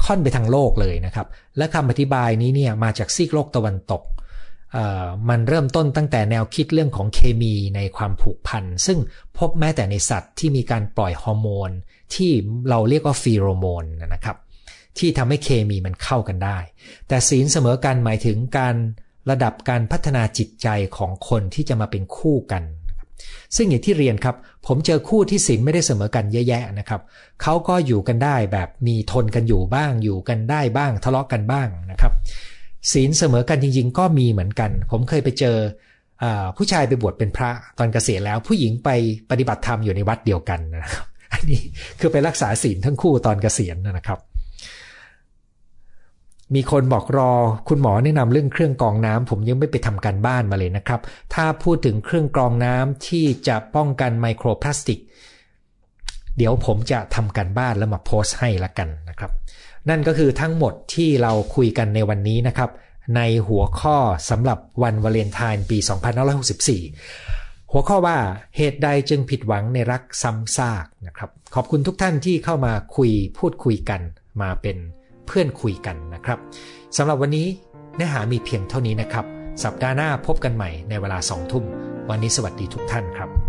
ค่อนไปทางโลกเลยนะครับ และคำอธิบายนี้เนี่ยมาจากซีกโลกตะวันตกมันเริ่มต้นตั้งแต่แนวคิดเรื่องของเคมีในความผูกพัน ซึ่งพบแม้แต่ในสัตว์ที่มีการปล่อยฮอร์โมน ที่เราเรียกว่าฟีโรโมนนะครับ ที่ทำให้เคมีมันเข้ากันได้ แต่ศีลเสมอกันหมายถึงการ ระดับการพัฒนาจิตใจของคนที่จะมาเป็นคู่กัน ซึ่งอย่างที่เรียนครับ ผมเจอคู่ที่ศีลไม่ได้เสมอกันแย่ๆนะครับเขาก็อยู่กันได้แบบมีทนกันอยู่บ้าง อยู่กันได้บ้าง ทะเลาะกันบ้างนะครับศีลเสมอกันจริง ๆ ก็มีเหมือนกัน ผมเคยไปเจอผู้ชายไปบวชเป็นพระตอนเกษียณแล้ว ผู้หญิงไปปฏิบัติธรรมอยู่ในวัดเดียวกันนะครับอันนี้คือไปรักษาศีลทั้งคู่ตอนเกษียณนะครับ มีคนบอกรอ คุณหมอแนะนำเรื่องเครื่องกรองน้ำผมยังไม่ไปทำการบ้านมาเลยนะครับ ถ้าพูดถึงเครื่องกรองน้ำที่จะป้องกันไมโครพลาสติก เดี๋ยวผมจะทำการบ้านแล้วมาโพสต์ให้ละกันนะครับ นั่นก็คือทั้งหมดที่เราคุยกันในวันนี้นะครับ ในหัวข้อสำหรับวันวาเลนไทน์ปี 2564 หัวข้อว่าเหตุใดจึงผิดหวังในรักซ้ำซากนะครับ ขอบคุณทุกท่านที่เข้ามาคุยพูดคุยกันมาเป็น เพื่อนคุยกันนะครับสำหรับวันนี้เนื้อหามีเพียงเท่านี้นะครับ สัปดาห์หน้าพบกันใหม่ในเวลาสองทุ่ม วันนี้สวัสดีทุกท่านครับ